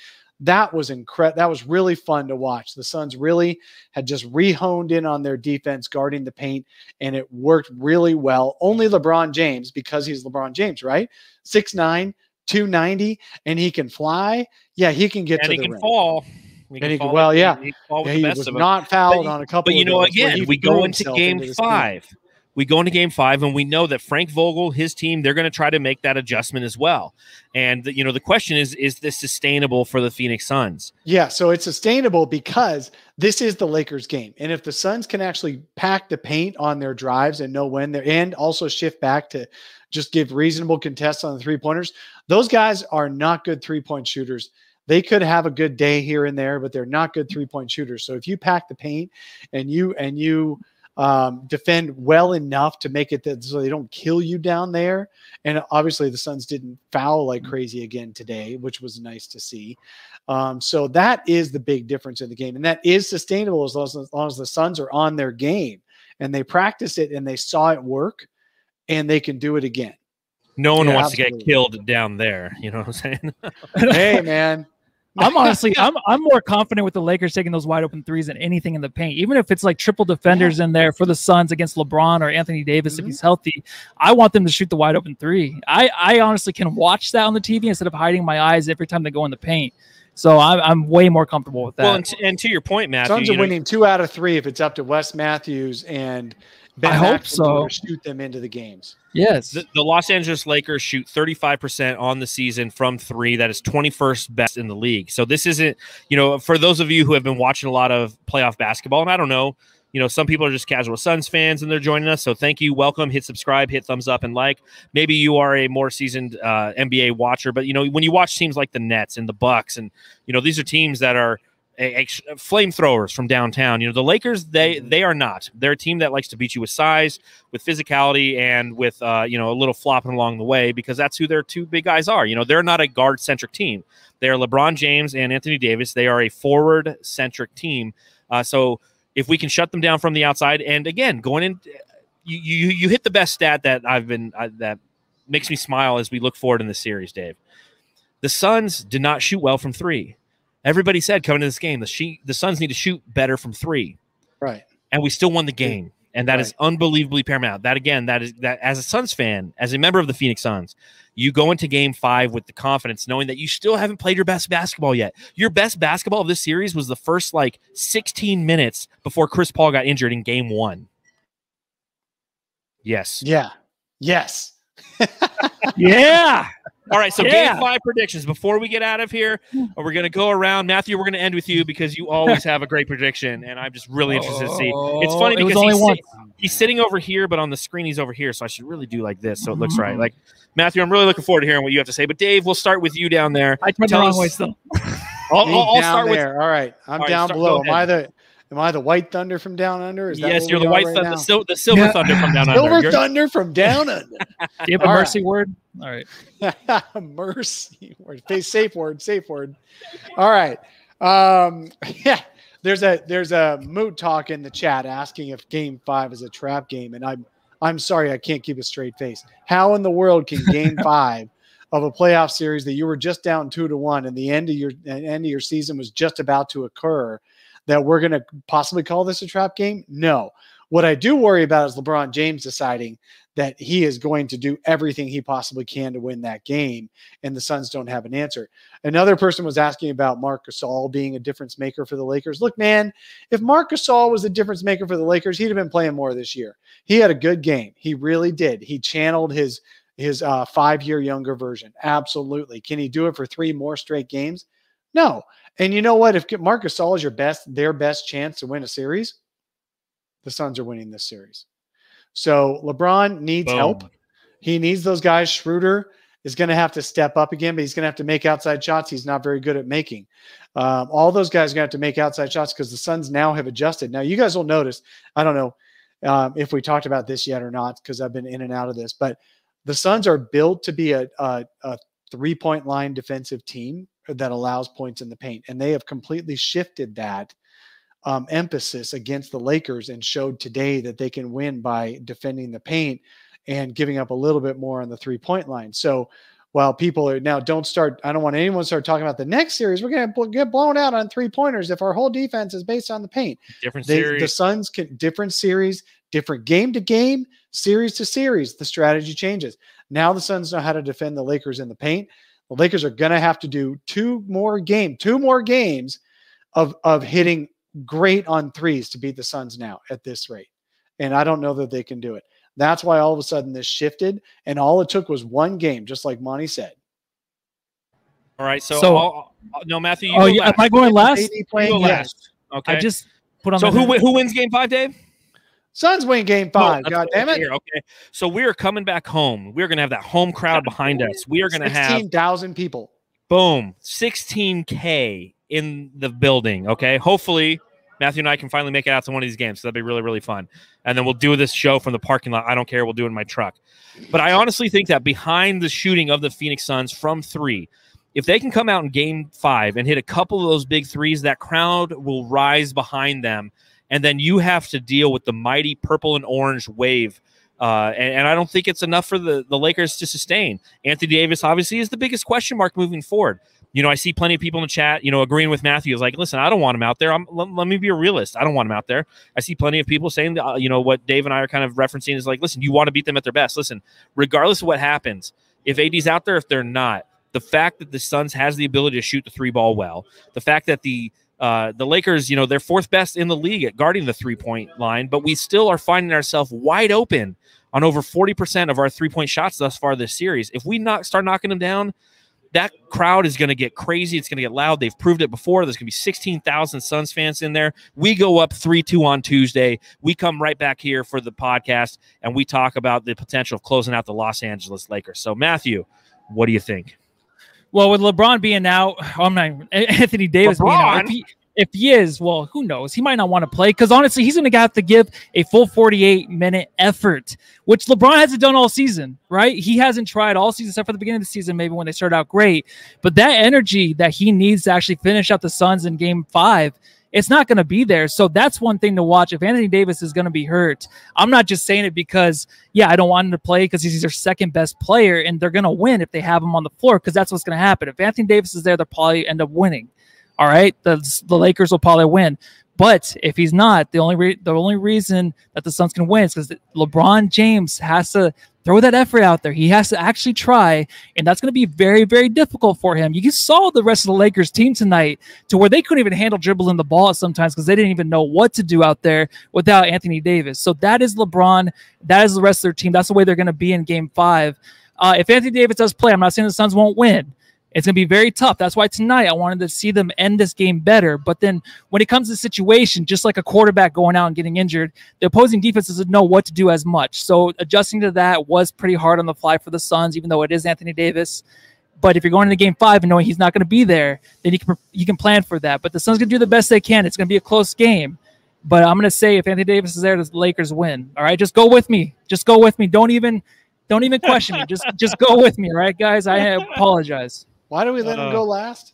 that was incredible. That was really fun to watch. The Suns really had just rehoned in on their defense, guarding the paint, and it worked really well. Only LeBron James, because he's LeBron James, right? 6'9, 290, and he can fly. Yeah, he can get and to he the can rim. fall. And he can- fall well, yeah. he Yeah, he was not fouled But- on a couple. But you know, again, we go into game into the screen. We go into game five, and we know that Frank Vogel, his team, they're going to try to make that adjustment as well. And you know, the question is: Is this sustainable for the Phoenix Suns? Yeah, so it's sustainable because this is the Lakers game. And if the Suns can actually pack the paint on their drives and know when they're and also shift back to just give reasonable contests on the three pointers, those guys are not good three point shooters. They could have a good day here and there, but they're not good three point shooters. So if you pack the paint and you and you um, defend well enough to make it that so they don't kill you down there, and obviously the Suns didn't foul like crazy again today, which was nice to see. Um, so that is the big difference in the game, and that is sustainable as long as, as long as the Suns are on their game and they practice it and they saw it work, and they can do it again. No one Yeah, wants to get killed down there. You know what I'm saying? hey, man. I'm honestly, I'm I'm more confident with the Lakers taking those wide open threes than anything in the paint. Even if it's like triple defenders in there for the Suns against LeBron or Anthony Davis if Mhm. he's healthy, I want them to shoot the wide open three. I I honestly can watch that on the TV instead of hiding my eyes every time they go in the paint. So I'm I'm way more comfortable with that. Well, and to, and to your point, Matthew, Suns you are know, winning two out of three if it's up to Wes Matthews and Ben I hope so. shoot them into the games. yes, the, the Los Angeles Lakers shoot 35% on the season from three. That is 21st best in the league. So this isn't, you know, for those of you who have been watching a lot of playoff basketball, and I don't know, you know, some people are just casual Suns fans and they're joining us. So thank you, welcome, hit subscribe, hit thumbs up, and like. Maybe you are a more seasoned uh, NBA watcher, but you know, when you watch teams like the Nets and the Bucks, and you know, these are teams that are a, a- flamethrowers from downtown. You know, the Lakers, they they are not. They're a team that likes to beat you with size, with physicality, and with uh, you know a little flopping along the way because that's who their two big guys are. You know, they're not a guard centric team. They are LeBron James and Anthony Davis. They are a forward centric team. Uh, so if we can shut them down from the outside, and again, going in, you you, you hit the best stat that I've been uh, that makes me smile as we look forward in the series, Dave. The Suns did not shoot well from three. Everybody said coming to this game, the she, the Suns need to shoot better from three, Right. and we still won the game. And that is unbelievably paramount. That again, that is that as a Suns fan, as a member of the Phoenix Suns, you go into game five with the confidence knowing that you still haven't played your best basketball yet. Your best basketball of this series was the first like 16 minutes before Chris Paul got injured in game one. Yes. Yeah. Yes. Yeah. All right. So Yeah. game five predictions. Before we get out of here, we're gonna go around. Matthew, we're gonna end with you because you always have a great prediction, and I'm just really interested to see. It's funny Oh, it because he's, once. sit- he's sitting over here, but on the screen he's over here. So I should really do like this so it looks Mm-hmm. right. Like Matthew, I'm really looking forward to hearing what you have to say. But Dave, we'll start with you down there. I turned the wrong us- way still. I'll, I'll- I'll down start with. All right. I'm All right, down start- below. go Am I the am I the white thunder from down under? Is that yes, you're the white right thunder, the, sil- the silver Yeah. thunder from down Silver under. You're- thunder from down under. Do you have a All mercy word? All right. Mercy word. Safe word. Safe word. All right. Um, yeah. There's a there's a mood talk in the chat asking if game five is a trap game, and I'm I'm sorry I can't keep a straight face. How in the world can game five of a playoff series that you were just down two to one and the end of your end of your season was just about to occur that we're gonna possibly call this a trap game? No. What I do worry about is LeBron James deciding that he is going to do everything he possibly can to win that game, and the Suns don't have an answer. Another person was asking about Marc Gasol being a difference maker for the Lakers. Look, man, if Marc Gasol was a difference maker for the Lakers, he'd have been playing more this year. He had a good game. He really did. He channeled his his uh, five year younger version. Absolutely. Can he do it for three more straight games? No. And you know what? If Marc Gasol is your best, their best chance to win a series, the Suns are winning this series. So LeBron needs Boom. help. He needs those guys. Schroeder is going to have to step up again, but he's going to have to make outside shots. He's not very good at making. Um, all those guys are going to have to make outside shots because the Suns now have adjusted. Now, you guys will notice, I don't know um, if we talked about this yet or not because I've been in and out of this, but the Suns are built to be a, a, a three point line defensive team that allows points in the paint. And they have completely shifted that um, emphasis against the Lakers and showed today that they can win by defending the paint and giving up a little bit more on the three point line. So while people are now don't start, I don't want anyone to start talking about the next series. We're going to get blown out on three pointers if our whole defense is based on the paint. different They, series. the Suns can different series, different game to game, series to series. The strategy changes. Now the Suns know how to defend the Lakers in the paint. The Lakers are going to have to do two more game, two more games of of hitting great on threes to beat the Suns now at this rate. And I don't know that they can do it. That's why all of a sudden this shifted, and all it took was one game, just like Monty said. All right. So, So- I'll- I'll- no, Matthew. You Oh, go yeah. Am. I going last? You playing, go yes. last. Okay. I just put on. so the who who wins game five, Dave? Suns win game five. that's God damn it. Okay. So we are coming back home. We're going to have that home crowd behind us. We are going to have 16,000 people. boom 16k in the building. Okay. Hopefully. Matthew and I can finally make it out to one of these games. So that'd be really, really fun. And then we'll do this show from the parking lot. I don't care. We'll do it in my truck. But I honestly think that behind the shooting of the Phoenix Suns from three, if they can come out in game five and hit a couple of those big threes, that crowd will rise behind them. And then you have to deal with the mighty purple and orange wave. Uh, and, and I don't think it's enough for the, the Lakers to sustain. Anthony Davis obviously is the biggest question mark moving forward. You know, I see plenty of people in the chat, you know, agreeing with Matthew. Like, listen, I don't want him out there. I'm, let, let me be a realist. I don't want him out there. I see plenty of people saying, uh, you know, what Dave and I are kind of referencing is like, listen, you want to beat them at their best. Listen, regardless of what happens, if AD's out there, if they're not, the fact that the Suns has the ability to shoot the three ball well, the fact that the uh, the Lakers, you know, they're fourth best in the league at guarding the three point line, but we still are finding ourselves wide open on over 40% of our three point shots thus far this series. If we not start knocking them down, that crowd is going to get crazy. It's going to get loud. They've proved it before. There's going to be 16,000 Suns fans in there. We go up 3 2 on Tuesday. We come right back here for the podcast and we talk about the potential of closing out the Los Angeles Lakers. So, Matthew, what do you think? Well, with LeBron being out, oh, I'm not Anthony Davis being out. If he, if he is, well, who knows? He might not want to play because honestly, he's going to have to give a full 48 minute effort, which LeBron hasn't done all season, right? He hasn't tried all season except for the beginning of the season, maybe when they started out great. But that energy that he needs to actually finish out the Suns in game five, it's not going to be there. So that's one thing to watch. If Anthony Davis is going to be hurt, I'm not just saying it because, yeah, I don't want him to play because he's their second best player and they're going to win if they have him on the floor because that's what's going to happen. If Anthony Davis is there, they'll probably end up winning. all right, the the Lakers will probably win. But if he's not, the only re- the only reason that the Suns can win is because LeBron James has to throw that effort out there. He has to actually try, and that's going to be very, very difficult for him. You saw the rest of the Lakers team tonight to where they couldn't even handle dribbling the ball sometimes because they didn't even know what to do out there without Anthony Davis. So that is LeBron. That is the rest of their team. That's the way they're going to be in Game Five. Uh, if Anthony Davis does play, I'm not saying the Suns won't win. It's going to be very tough. That's why tonight I wanted to see them end this game better. But then when it comes to situation, just like a quarterback going out and getting injured, the opposing defense doesn't know what to do as much. So adjusting to that was pretty hard on the fly for the Suns, even though it is Anthony Davis. But if you're going into game five and knowing he's not going to be there, then you can you can plan for that. But the Suns going to do the best they can. It's going to be a close game. But I'm going to say if Anthony Davis is there, the Lakers win. All right, just go with me. Just go with me. Don't even don't even question me. Just just go with me. All right, guys. I apologize. Why do we let him Uh, go last?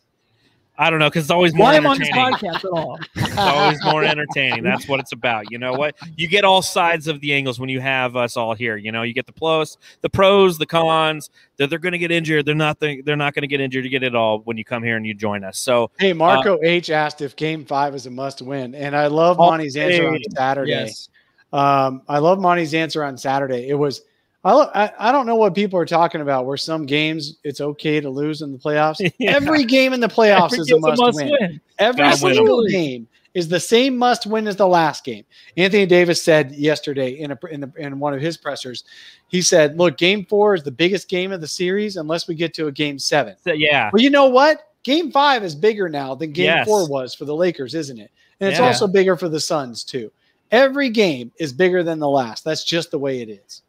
I don't know because it's always more Why am on this entertaining. podcast at all? It's always more entertaining. That's what it's about. You know what? You get all sides of the angles when you have us all here. You know, you get the pros, the pros, the cons. That they're going to get injured. They're not. They're not going to get injured. You get it all when you come here and you join us. So Hey, Marco H asked if Game Five is a must-win, and I love Oh, Monty's answer on Saturday. yes. Um, I love Monty's answer on Saturday. It was, I, I, I don't know what people are talking about. Where some games it's okay to lose in the playoffs. Yeah. Every game in the playoffs Every is a game's must-win. Every Gotta win 'em. single game is the same must-win as the last game. Anthony Davis said yesterday in a in, the, in one of his pressers, he said, "Look, Game Four is the biggest game of the series unless we get to a Game Seven. so, yeah, Well, you know what? Game five is bigger now than game Yes. four was for the Lakers, isn't it? And it's Yeah. also bigger for the Suns, too. Every game is bigger than the last. That's just the way it is.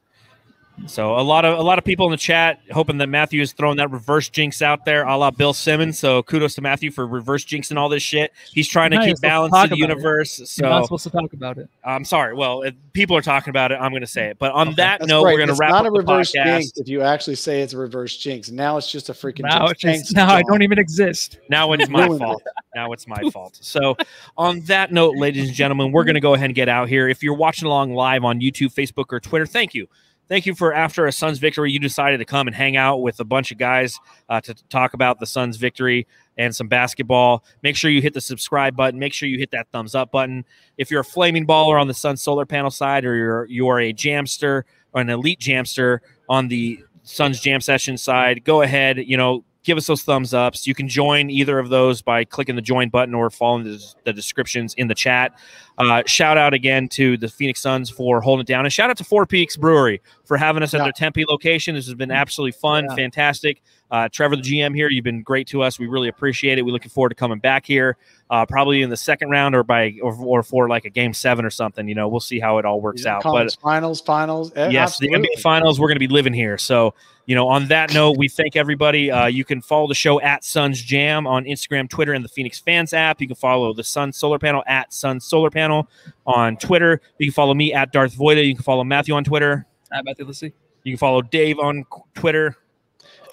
So a lot of a lot of people in the chat hoping that Matthew is throwing that reverse jinx out there, a la Bill Simmons. So kudos to Matthew for reverse jinxing all this shit. He's trying to keep let's balance talk in the about it. universe. You're not supposed to talk about it. I'm sorry. Well, if people are talking about it. I'm going to say it. But on that That's note, right. we're going to It's wrap not up a reverse the podcast. jinx if you actually say it's a reverse jinx. Now it's just a freaking Now, jinx. it's Jinx, now I don't even exist. Now it's my fault. Now it's my fault. So, on that note, ladies and gentlemen, we're going to go ahead and get out here. If you're watching along live on YouTube, Facebook, or Twitter, thank you. Thank you for after a Suns victory, you decided to come and hang out with a bunch of guys uh, to talk about the Suns victory and some basketball. Make sure you hit the subscribe button. Make sure you hit that thumbs up button. If you're a flaming baller on the Sun solar panel side, or you're you are a jamster or an elite jamster on the Suns Jam Session side, go ahead. You know, give us those thumbs ups. You can join either of those by clicking the join button or following the, the descriptions in the chat. Uh, shout out again to the Phoenix Suns for holding it down, and shout out to Four Peaks Brewery for having us at Yeah. their Tempe location. This has been absolutely fun, Yeah. fantastic. Uh, Trevor, the GM here, you've been great to us. We really appreciate it. We're looking forward to coming back here, uh, probably in the second round or by or, or for like a game seven or something. You know, we'll see how it all works out. But finals, finals. yes, the absolutely. NBA Finals. We're going to be living here. So, you know, on that note, we thank everybody. Uh, you can follow the show at Suns Jam on Instagram, Twitter, and the Phoenix Fans app. You can follow the Sun Solar Panel at Sun Solar Panel on Twitter. You can follow me at Darth Voida. You can follow Matthew on Twitter. At Matthew, let's. You can follow Dave on Twitter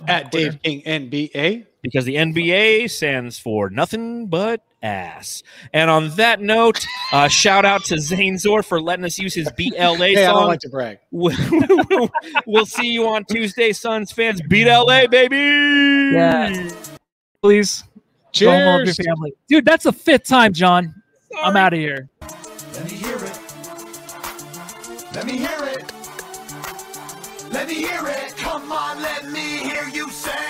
At Dave King NBA. Because the NBA stands for nothing but ass. And on that note, uh, shout out to Zane Zor for letting us use his BLA Hey, I don't like to brag. we'll, we'll see you on Tuesday, Suns fans. Beat LA, baby. Yeah. Please. Go home with your Cheers. family. Dude, that's the fifth time, John. I'm out of here. Let me hear it. Let me hear it. Let me hear it. Come on, let me hear you say.